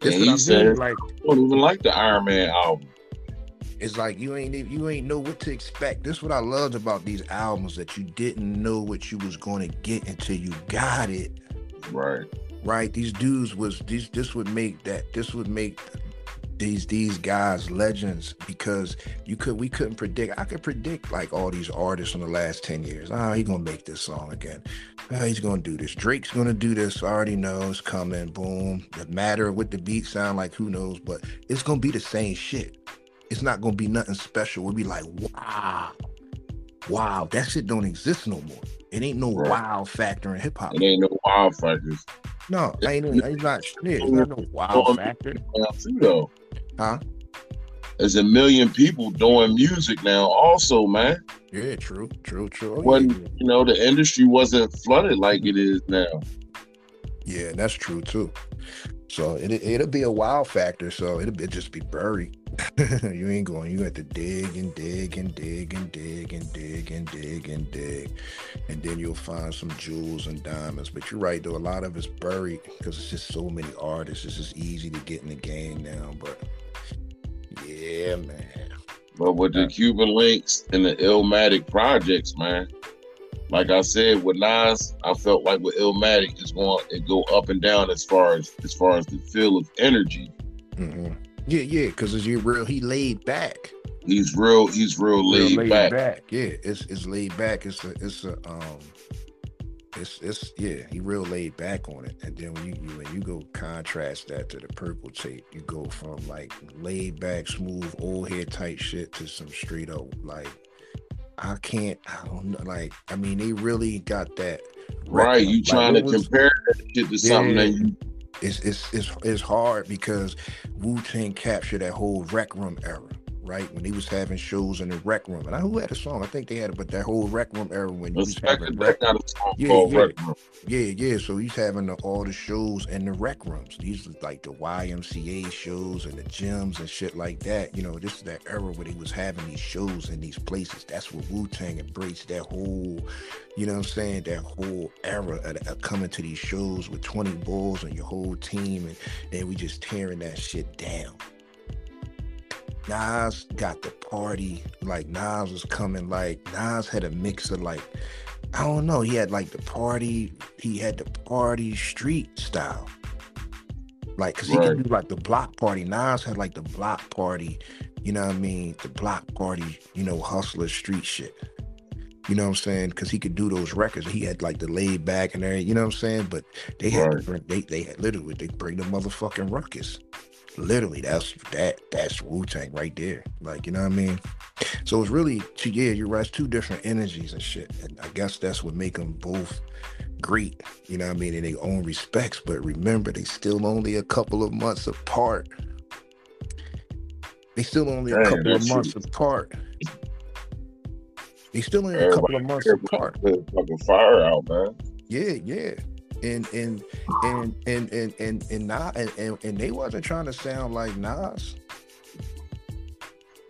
And he said, like, I don't even like the Ironman album. It's like you ain't you ain't know what to expect. This is what I loved about these albums that you didn't know what you was going to get until you got it. Right. Right. These dudes was these. This would make that. This would make these these guys legends because you could we couldn't predict. I could predict like all these artists in the last ten years. Ah, oh, he's gonna make this song again. Oh, he's gonna do this. Drake's gonna do this. I already know it's coming. Boom. The matter what the beat sound like, who knows? But it's gonna be the same shit it's not gonna be nothing special. We'll be like, wow, wow, that shit don't exist no more. It ain't no right. wow factor in hip hop. It ain't no wow factors. No, it ain't. It's not. It's not no wow factor. Too, though. Huh? There's a million people doing music now, also, man. Yeah, true, true, true. Oh, when yeah. you know the industry wasn't flooded like it is now. Yeah, that's true too. So it it'll be a wow factor. So it'll, it'll just be buried. you ain't going. You have to dig and dig and dig and dig and dig and dig and dig, and then you'll find some jewels and diamonds. But you're right, though. A lot of it's buried because it's just so many artists. It's just easy to get in the game now. But yeah, man. But with the Cuban Linx and the Illmatic projects, man. Like I said, with Nas, I felt like with Illmatic, it's going to go up and down as far as as far as the feel of energy. Mm-hmm. Yeah, yeah, because as you real, he laid back. He's real. He's real laid, real laid back. back. Yeah, it's it's laid back. It's a it's a um, it's it's yeah. He real laid back on it. And then when you, you when you go contrast that to the purple tape, you go from like laid back, smooth, old head type shit to some straight up like I can't. I don't know. Like I mean, they really got that. Right. You trying to was, compare that shit to something yeah, that you it's it's it's, it's hard because Wu Tang captured that whole rec room era right? When he was having shows in the rec room. And I who had a song? I think they had it, but that whole rec room era when he was having rec yeah, yeah, yeah, yeah. So he's having the, all the shows in the rec rooms. These are like the YMCA shows and the gyms and shit like that. You know, this is that era where he was having these shows in these places. That's where Wu Tang embraced that whole, you know what I'm saying? That whole era of, of coming to these shows with 20 bulls and your whole team and then we just tearing that shit down. Nas got the party. Like Nas was coming. Like Nas had a mix of like, I don't know. He had like the party. He had the party street style. Like, cause he right. could do like the block party. Nas had like the block party. You know what I mean? The block party. You know, hustler street shit. You know what I'm saying? Because he could do those records. He had like the laid back and everything. You know what I'm saying? But they had right. bring, they they had literally they bring the motherfucking ruckus literally that's that that's Wu Tang right there. Like, you know what I mean? So it's really two yeah, you're right, it's two different energies and shit. And I guess that's what make them both great, you know what I mean, in their own respects. But remember, they still only a couple of months apart. They still only a couple of months apart. They still only a couple of months apart. Fucking fire out, man. Yeah, yeah and and and and and and and not and, and, and they wasn't trying to sound like Nas.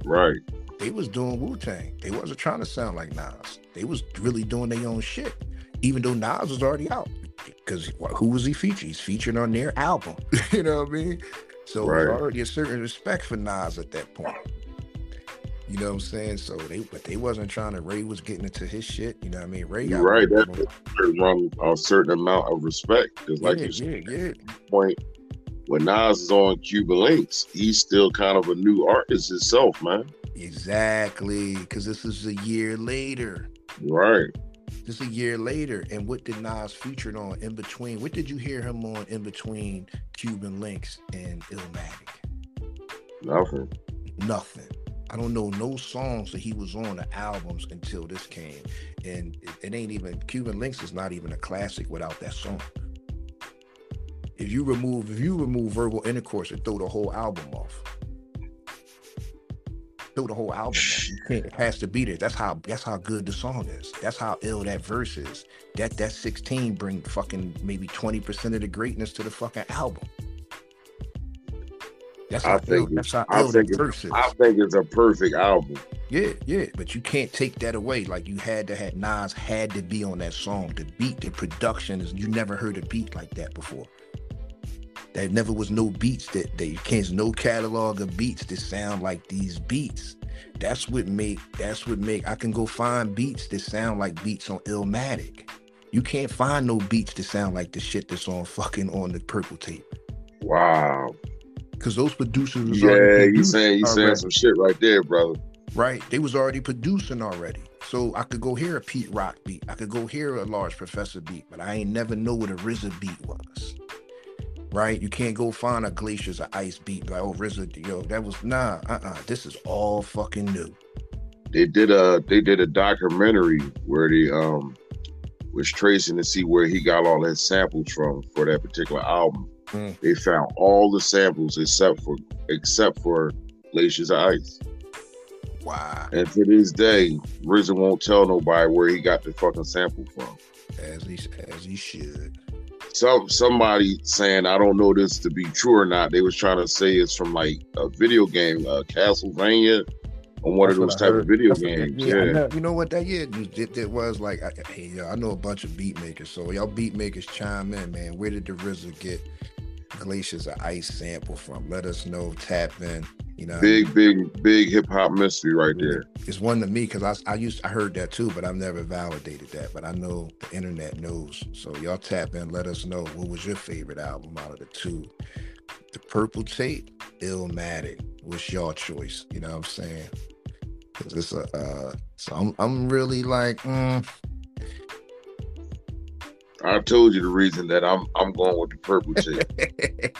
Right. They was doing Wu Tang. They wasn't trying to sound like Nas. They was really doing their own shit, even though Nas was already out. Because who was he featured? He's featured on their album. you know what I mean? So right. there's already a certain respect for Nas at that point. You know what I'm saying? So they, but they wasn't trying to. Rae was getting into his shit. You know what I mean? Rae, got right? That run a certain amount of respect because, like yeah, you yeah, yeah. point when Nas is on Cuban Linx, he's still kind of a new artist himself, man. Exactly, because this is a year later. Right. This a year later, and what did Nas featured on in between? What did you hear him on in between Cuban Linx and Illmatic? Nothing. Nothing. I don't know no songs that he was on the albums until this came, and it, it ain't even Cuban Linx is not even a classic without that song. If you remove if you remove verbal intercourse and throw the whole album off, throw the whole album off. It has to be there. That's how that's how good the song is. That's how ill that verse is. That that 16 bring fucking maybe 20% of the greatness to the fucking album. That's I think, that's I think, it's, I think it's a perfect album. Yeah, yeah, but you can't take that away. Like you had to have Nas had to be on that song. The beat, the production is you never heard a beat like that before. There never was no beats that they can't no catalog of beats that sound like these beats. That's what make that's what make I can go find beats that sound like beats on Illmatic. You can't find no beats that sound like the shit that's on fucking on the purple tape. Wow. Cause those producers was Yeah, producing saying you saying some shit right there, brother. right? They was already producing already. So I could go hear a Pete Rock beat. I could go hear a Large Professor beat, but I ain't never know what a RZA beat was. Right? You can't go find a Glaciers of Ice beat like, oh RZA, yo, that was nah, uh-uh. This is all fucking new. They did a they did a documentary where they um was tracing to see where he got all his samples from for that particular album. Mm. They found all the samples except for except for Glaciers of Ice. Wow. And to this day, RZA won't tell nobody where he got the fucking sample from. As he as he should. Some somebody saying I don't know this to be true or not. They was trying to say it's from like a video game, uh, Castlevania, on one of those type of video That's games. Yeah, Yeah, know- you know what that yeah, it, it was like. I, hey, yo, I know a bunch of beat makers, so y'all beat makers chime in, man. Where did the RZA get Glaciers of Ice sample from? Let us know. Tap in. You know, big, big, big hip hop mystery right there. it's one to me because I, I used I heard that too, but I've never validated that. But I know the internet knows. So y'all tap in. Let us know what was your favorite album out of the two. The Purple Tape, Illmatic. What's your choice? You know what I'm saying? Cause it's a uh, so I'm I'm really like mm, I told you the reason that I'm I'm going with the purple tape.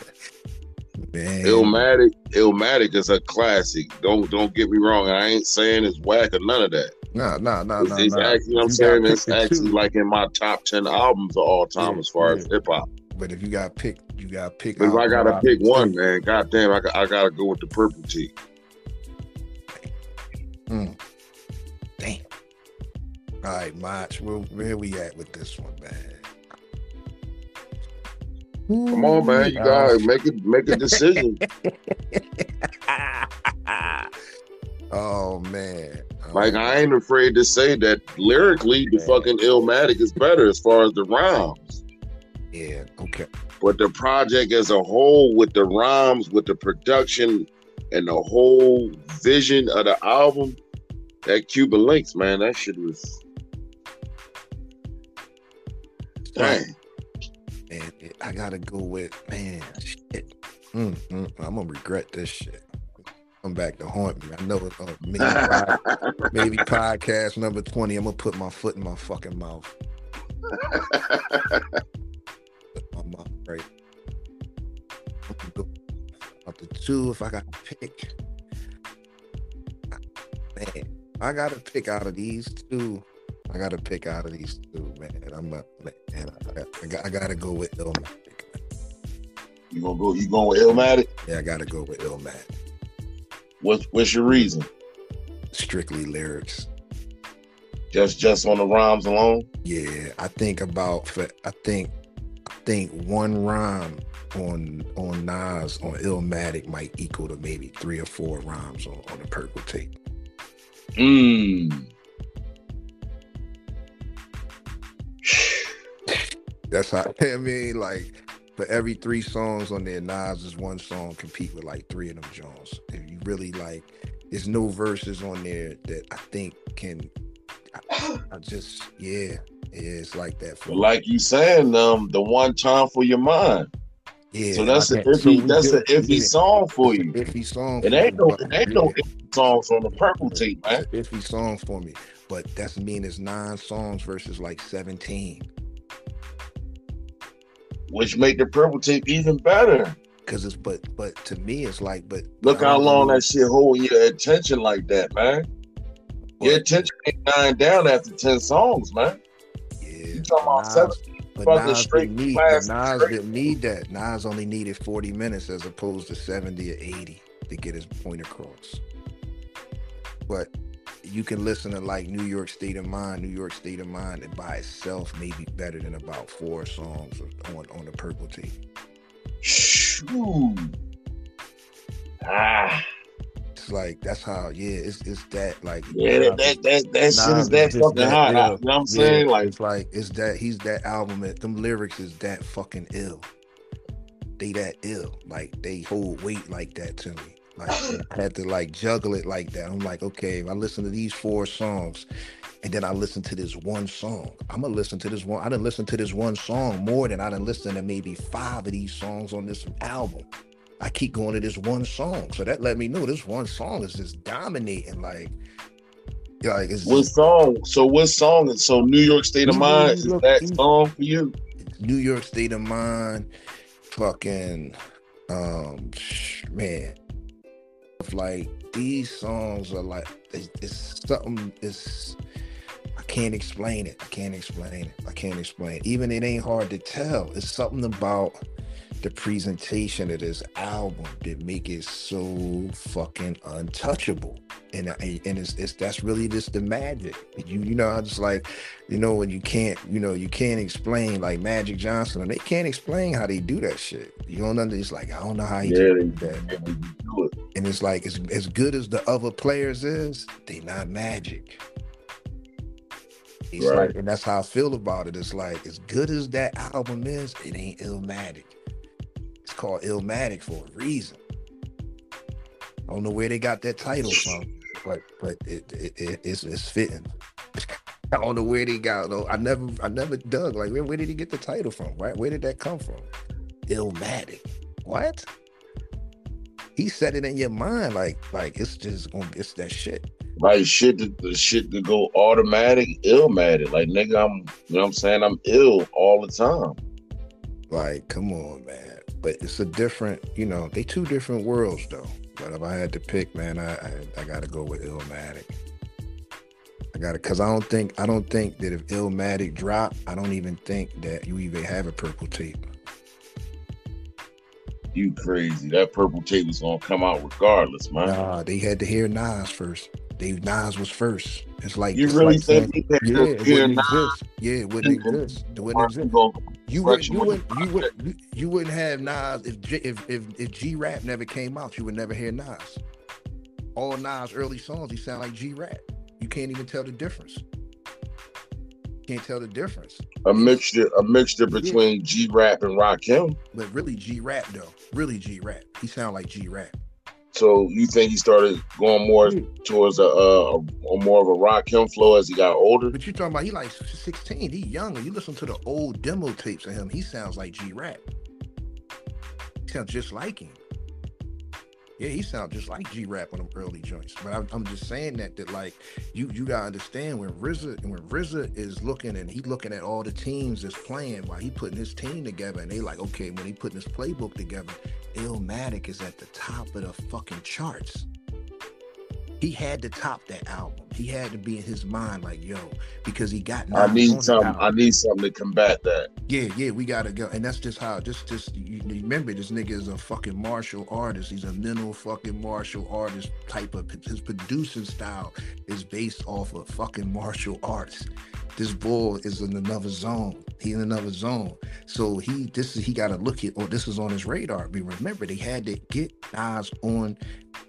man. Illmatic, Illmatic is a classic. Don't don't get me wrong. I ain't saying it's whack or none of that. No, no, no, no, it's actually, you know I'm saying it's actually two. like in my top ten albums of all time Yeah, as far as hip hop. But if you got pick, you got to pick. But if I gotta pick one, man, goddamn, I, got- I gotta go with the purple tape. Mm. Damn. All right, March. Where, where we at with this one, man? Come on, man, you gotta make it make a decision. oh man. Oh, Like I ain't afraid to say that lyrically, the Man. fucking Illmatic is better as far as the rhymes. Yeah. Okay. But the project as a whole, with the rhymes, with the production, and the whole vision of the album, that Cuban Linx, man, that shit was. Dang. I gotta go with man. Shit. Mm, mm, I'm gonna regret this shit. Come back to haunt me. I know it's on maybe, pod- maybe podcast number twenty. I'm gonna put my foot in my fucking mouth. Put my mouth right. I'm gonna go Up to two, if I got to pick, man, I got to pick out of these two. I got to pick out of these two, man. I'm not, man. I, got, I, got, I got to go with Illmatic. you gonna go? You going with Illmatic? Yeah, I got to go with Illmatic. What's what's your reason? Strictly lyrics. Just just on the rhymes alone? Yeah, I think about I think I think one rhyme on on Nas on Illmatic might equal to maybe three or four rhymes on, on the purple tape. Mmm. That's how I mean, like for every three songs on there, Nas is one song compete with like three of them Jones. If you really like, there's no verses on there that I think can. I, I just yeah, yeah, it's like that for But like you saying, um, the one time for your mind. yeah. so that's an iffy. that's an iffy yeah. song for you. iffy song. It ain't me, no. It ain't no iffy songs on the purple tape, man. Iffy song for me, but that's mean it's nine songs versus like seventeen. Which make the purple tape even better. Cause it's but but to me it's like but Look how long know- that shit hold your attention like that, man. Your attention ain't dying down after ten songs, man. Yeah, You talking about Nas- seven? But fucking Nas, straight need, but Nas didn't need that. Nas only needed 40 minutes as opposed to 70 or 80 to get his point across. But you can listen to like New York State of Mind, New York State of Mind, and by itself may be better than about four songs on on the purple tape. Shoo. Ah, it's like that's how yeah, it's it's that like Yeah, that that that, that shit is that fucking hot. You know what I'm saying? Like it's like it's that he's that album that them lyrics is that fucking ill. They that ill. Like they hold weight like that to me. Like I had to like juggle it like that. I'm like, okay, if I listen to these four songs and then I listen to this one song, I'm gonna listen to this one. I didn't listen to this one song more than I didn't listen to maybe five of these songs on this album. I keep going to this one song. So that let me know this one song is just dominating. Like, like it's what just, song? So what song? is So New York State of New Mind is York- that song for you? New York State of Mind, fucking, um, man, like these songs are like it's, it's something. It's I can't explain it. I can't explain it. I can't explain. It. Even it ain't hard to tell. It's something about the presentation of this album that make it so fucking untouchable. And I- and it's, it's that's really just the magic. You you know, I just like you know when you can't you know you can't explain like Magic Johnson. And they can't explain how they do that shit. You don't understand. It's like I don't know how he Yeah, do that. You do it. And it's like as as good as the other players is, they not magic. Right. like, and that's how I feel about it. It's like as good as that album is, it ain't Illmatic. It's called Illmatic for a reason. I don't know where they got that title from, but but it, it, it it's it's fitting. I don't know where they got though. I never I never dug like where, where did he get the title from? Right? Where did that come from? Illmatic. What? He said it in your mind like like it's just gonna it's that shit. Like shit to the shit to go automatic, illmatic. Like nigga, I'm you know what I'm saying? I'm ill all the time. Like, come on, man. But it's a different, you know, they two different worlds though. But if I had to pick, man, I I, I gotta go with Illmatic. I gotta cause I don't think I don't think that if Illmatic drop, I don't even think that you even have a purple tape. You crazy. That purple tape was gonna come out regardless, man. Nah, they had to hear Nas first. They Nas was first. It's like you it's really like think they yeah, had it to hear wouldn't exist. Yeah, it wouldn't exist. It wouldn't exist. You would you wouldn't you would you, wouldn't have Nas if J, if if if G Rap never came out, you would never hear Nas. All Nas early songs, he sound like G Rap. You can't even tell the difference. Can't tell the difference. A mixture, a mixture between G Rap and Rakim. But really G Rap though, really G Rap. He sound like G Rap. So you think he started going more towards a, a, a more of a Rakim flow as he got older? But you talking about he like 16, he younger. You listen to the old demo tapes of him, he sounds like G Rap. Sounds just like him. Yeah, he sounds just like G Rap on them early joints. But I'm, I'm just saying that that like you you gotta understand when RZA when RZA is looking and he looking at all the teams that's playing while he putting his team together and they like okay when he putting his playbook together, Illmatic is at the top of the fucking charts. He had to top that album. He had to be in his mind like yo because he got. I need the some. I need something to combat that. Yeah, yeah, we gotta go, and that's just how. Just, just you, you remember, this nigga is a fucking martial artist. He's a mental fucking martial artist type of. His producing style is based off of fucking martial arts. This bull is in another zone. He in another zone. So he, this is he got to look at. Or this is on his radar. But remember, they had to get Nas on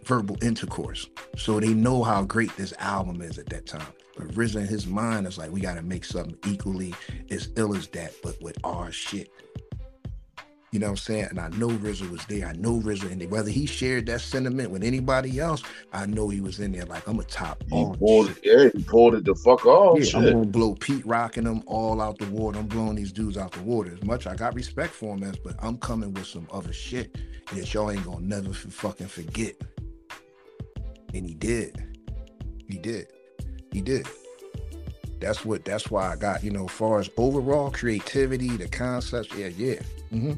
verbal intercourse, so they know how great this album is at that time. But RZA in his mind is like, we got to make something equally as ill as that, but with our shit. You know what I'm saying? And I know RZA was there. I know RZA, and whether he shared that sentiment with anybody else, I know he was in there like, I'm a top He pulled shit. it. Yeah, he pulled it the fuck off. Yeah, I'm gonna blow Pete rocking them all out the water. I'm blowing these dudes out the water. As much I got respect for him as, but I'm coming with some other shit that y'all ain't gonna never f- fucking forget. And he did. He did. He did. That's what. That's why I got. You know, as far as overall creativity, the concepts. Yeah, yeah. hmm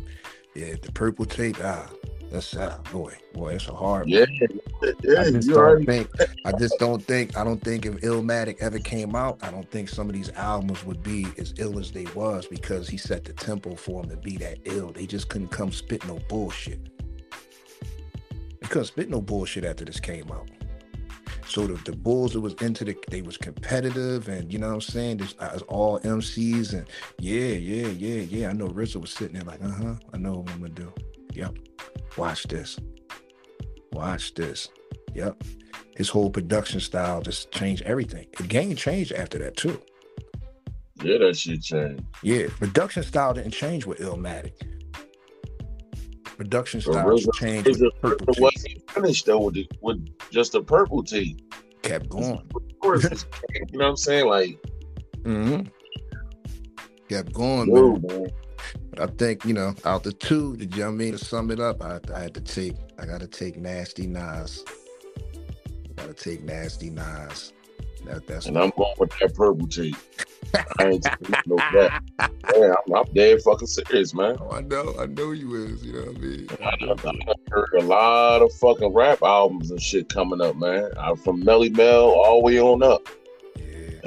Yeah, the purple tape. Ah, that's ah, boy, boy, it's a hard. one. Yeah, yeah. I just You don't already think. I just don't think. I don't think if Illmatic ever came out, I don't think some of these albums would be as ill as they was because he set the tempo for them to be that ill. They just couldn't come spit no bullshit. They couldn't spit no bullshit after this came out. So the, the Bulls that was into the they was competitive and you know what I'm saying. There's uh, all MCs and yeah, yeah, yeah, yeah. I know RZA was sitting there like, uh huh. I know what I'm gonna do. Yep. Watch this. Watch this. Yep. His whole production style just changed everything. The game changed after that too. Yeah, that shit changed. Yeah, production style didn't change with Illmatic. Production RZA- changed with Purple It wasn't finished though with, the, with just a purple tape. Kept going. Of course, it's- you know what I'm saying? Like, mm-hmm. Kept going, whoa, man. man. But I think, you know, out the two, did you know I mean? To sum it up, I, I had to take, I got to take Nasty Nas. Got to take Nasty Nas. That, that's And I'm going with that purple tape. I ain't taking no that. Yeah, I'm, I'm dead fucking serious, man. Oh, I know, I know you is. You know what I mean? I done, I done heard a lot of fucking rap albums and shit coming up, man. i from Melle Mel all the way on up. Yeah,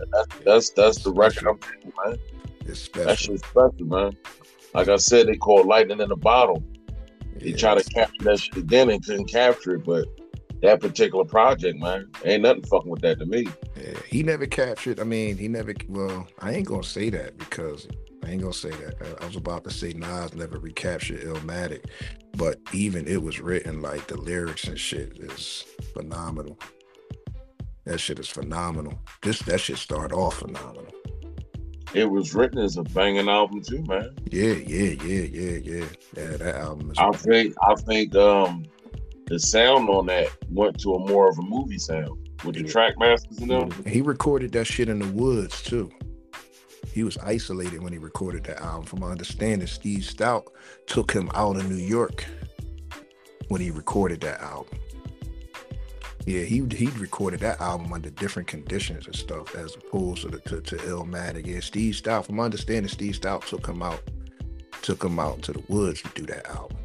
That's that's the record I'm taking, man. it's That special. shit's special, man. Like I said, they call lightning in a bottle. They Yeah, try to capture that shit again and couldn't capture it, but that particular project, man, ain't nothing fucking with that to me. yeah, he never captured. I mean, he never. Well, I ain't gonna say that because I ain't gonna say that. I, was about to say Nas never recaptured Illmatic, but even it was written like the lyrics and shit is phenomenal. That shit is phenomenal. This that shit started off phenomenal. It was written as a banging album too, man. Yeah, yeah, yeah, yeah, yeah. Yeah, that album is. I think I think um the sound on that went to a more of a movie sound with the Yeah. Trackmasters and them. He recorded that shit in the woods too. He was isolated when he recorded that album. From my understanding, Steve Stoute took him out of New York when he recorded that album. Yeah, he he recorded that album under different conditions and stuff as opposed to the, to, to Illmatic. Yeah, Steve Stoute, from my understanding, Steve Stoute took him out, took him out to the woods to do that album.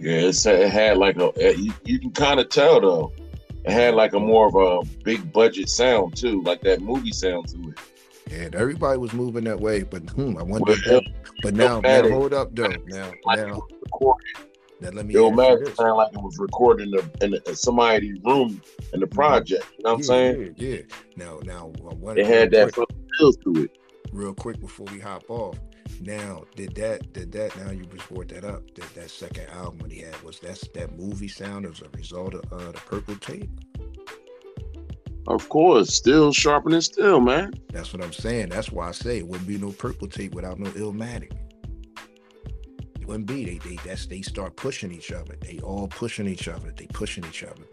Yeah, it, it had like a you, you can kind of tell though. It had like a more of a big budget sound too, like that movie sound to it. And everybody was moving that way, but hmm, I wonder. Well, if but now, now, hold up, though. Now, Like now, now, let me. Yo, man, this. sounded like it was recorded in, the, in, the, in somebody's room in the project. You know what I'm saying? Yeah, yeah. Now, now, wonder It had that feel to it. real quick before we hop off. Now, did that, did that? Now you just brought that up. That that second album when he had was that that movie sound as a result of uh, the purple tape. Of course, still sharpening still, man. That's what I'm saying. That's why I say it wouldn't be no purple tape without no Illmatic. It wouldn't be. They they that's they start pushing each other. They all pushing each other. They pushing each other.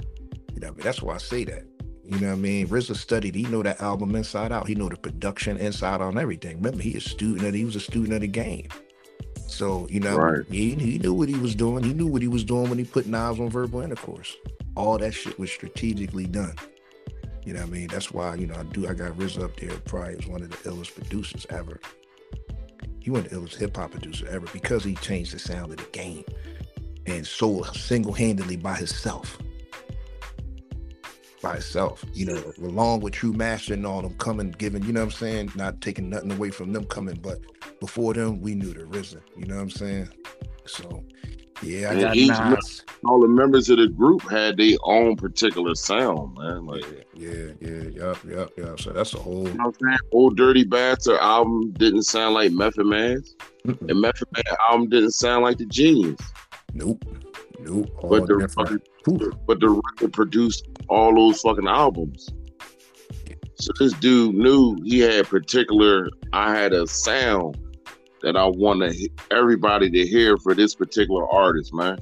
You know, what I mean? that's why I say that. You know what I mean? RZA studied. He know that album inside out. He know the production inside on everything. Remember, he a student. He was a student of the game. So you know, Right. he, he knew what he was doing. He knew what he was doing when he put Nas on verbal intercourse. All that shit was strategically done. You know what I mean? That's why, you know, I do I got RZA up there probably as one of the illest producers ever. He one of the illest hip hop producers ever because he changed the sound of the game and so single handedly by himself. By himself, you know, along with True Master and all them coming, giving, you know what I'm saying? Not taking nothing away from them coming, but before them, we knew the RZA, you know what I'm saying? So, yeah, I And got each Nas. All the members of the group had their own particular sound, man. Like, Yeah, yeah, yeah, yup, yup, yup. So that's a whole. you know what I'm saying? Old Dirty Bastard album didn't sound like Method Man's, Mm-mm. and Method Man album didn't sound like the Genius. Nope. Nope. All But the different. But the record produced all those fucking albums. So this dude knew he had particular. I had a sound that I wanted everybody to hear for this particular artist, man.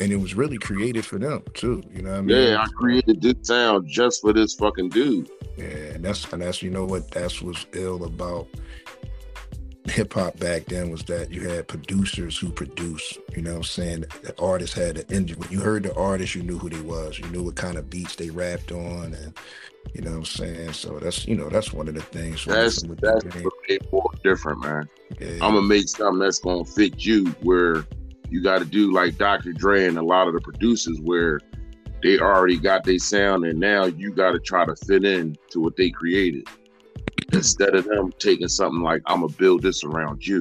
And it was really created for them too. You know what I mean? Yeah, I created this sound just for this fucking dude. Yeah, and that's and that's you know what that's what's ill about hip hop back then was that you had producers who produce. You know what I'm saying? The artists had an engine. When you heard the artist, you knew who they was. You knew what kind of beats they rapped on, and you know what I'm saying. So that's you know that's one of the things. That's that's different, man. Yeah. I'm gonna make something that's gonna fit you where you got to do like Dr. Dre and a lot of the producers where they already got their sound and now you got to try to fit in to what they created instead of them taking something like I'm gonna build this around you.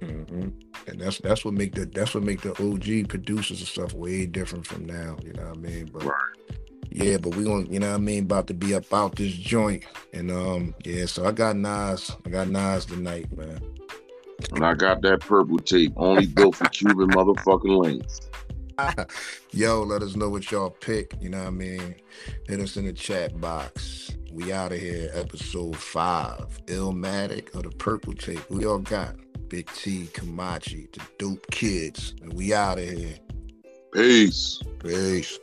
hmm And that's that's what make the that's what make the OG producers and stuff way different from now. You know what I mean? But Right. yeah, but we gonna you know what I mean about to be up out this joint. And um yeah, so I got Nas. I got Nas tonight, man. And I got that purple tape only built for Cuban motherfucking Linx. Yo, let us know what y'all pick. You know what I mean? Hit us in the chat box. We out of here. Episode five. Illmatic or the purple tape. We all got Big T, Kamachi, the dope kids. And we out of here. Peace. Peace.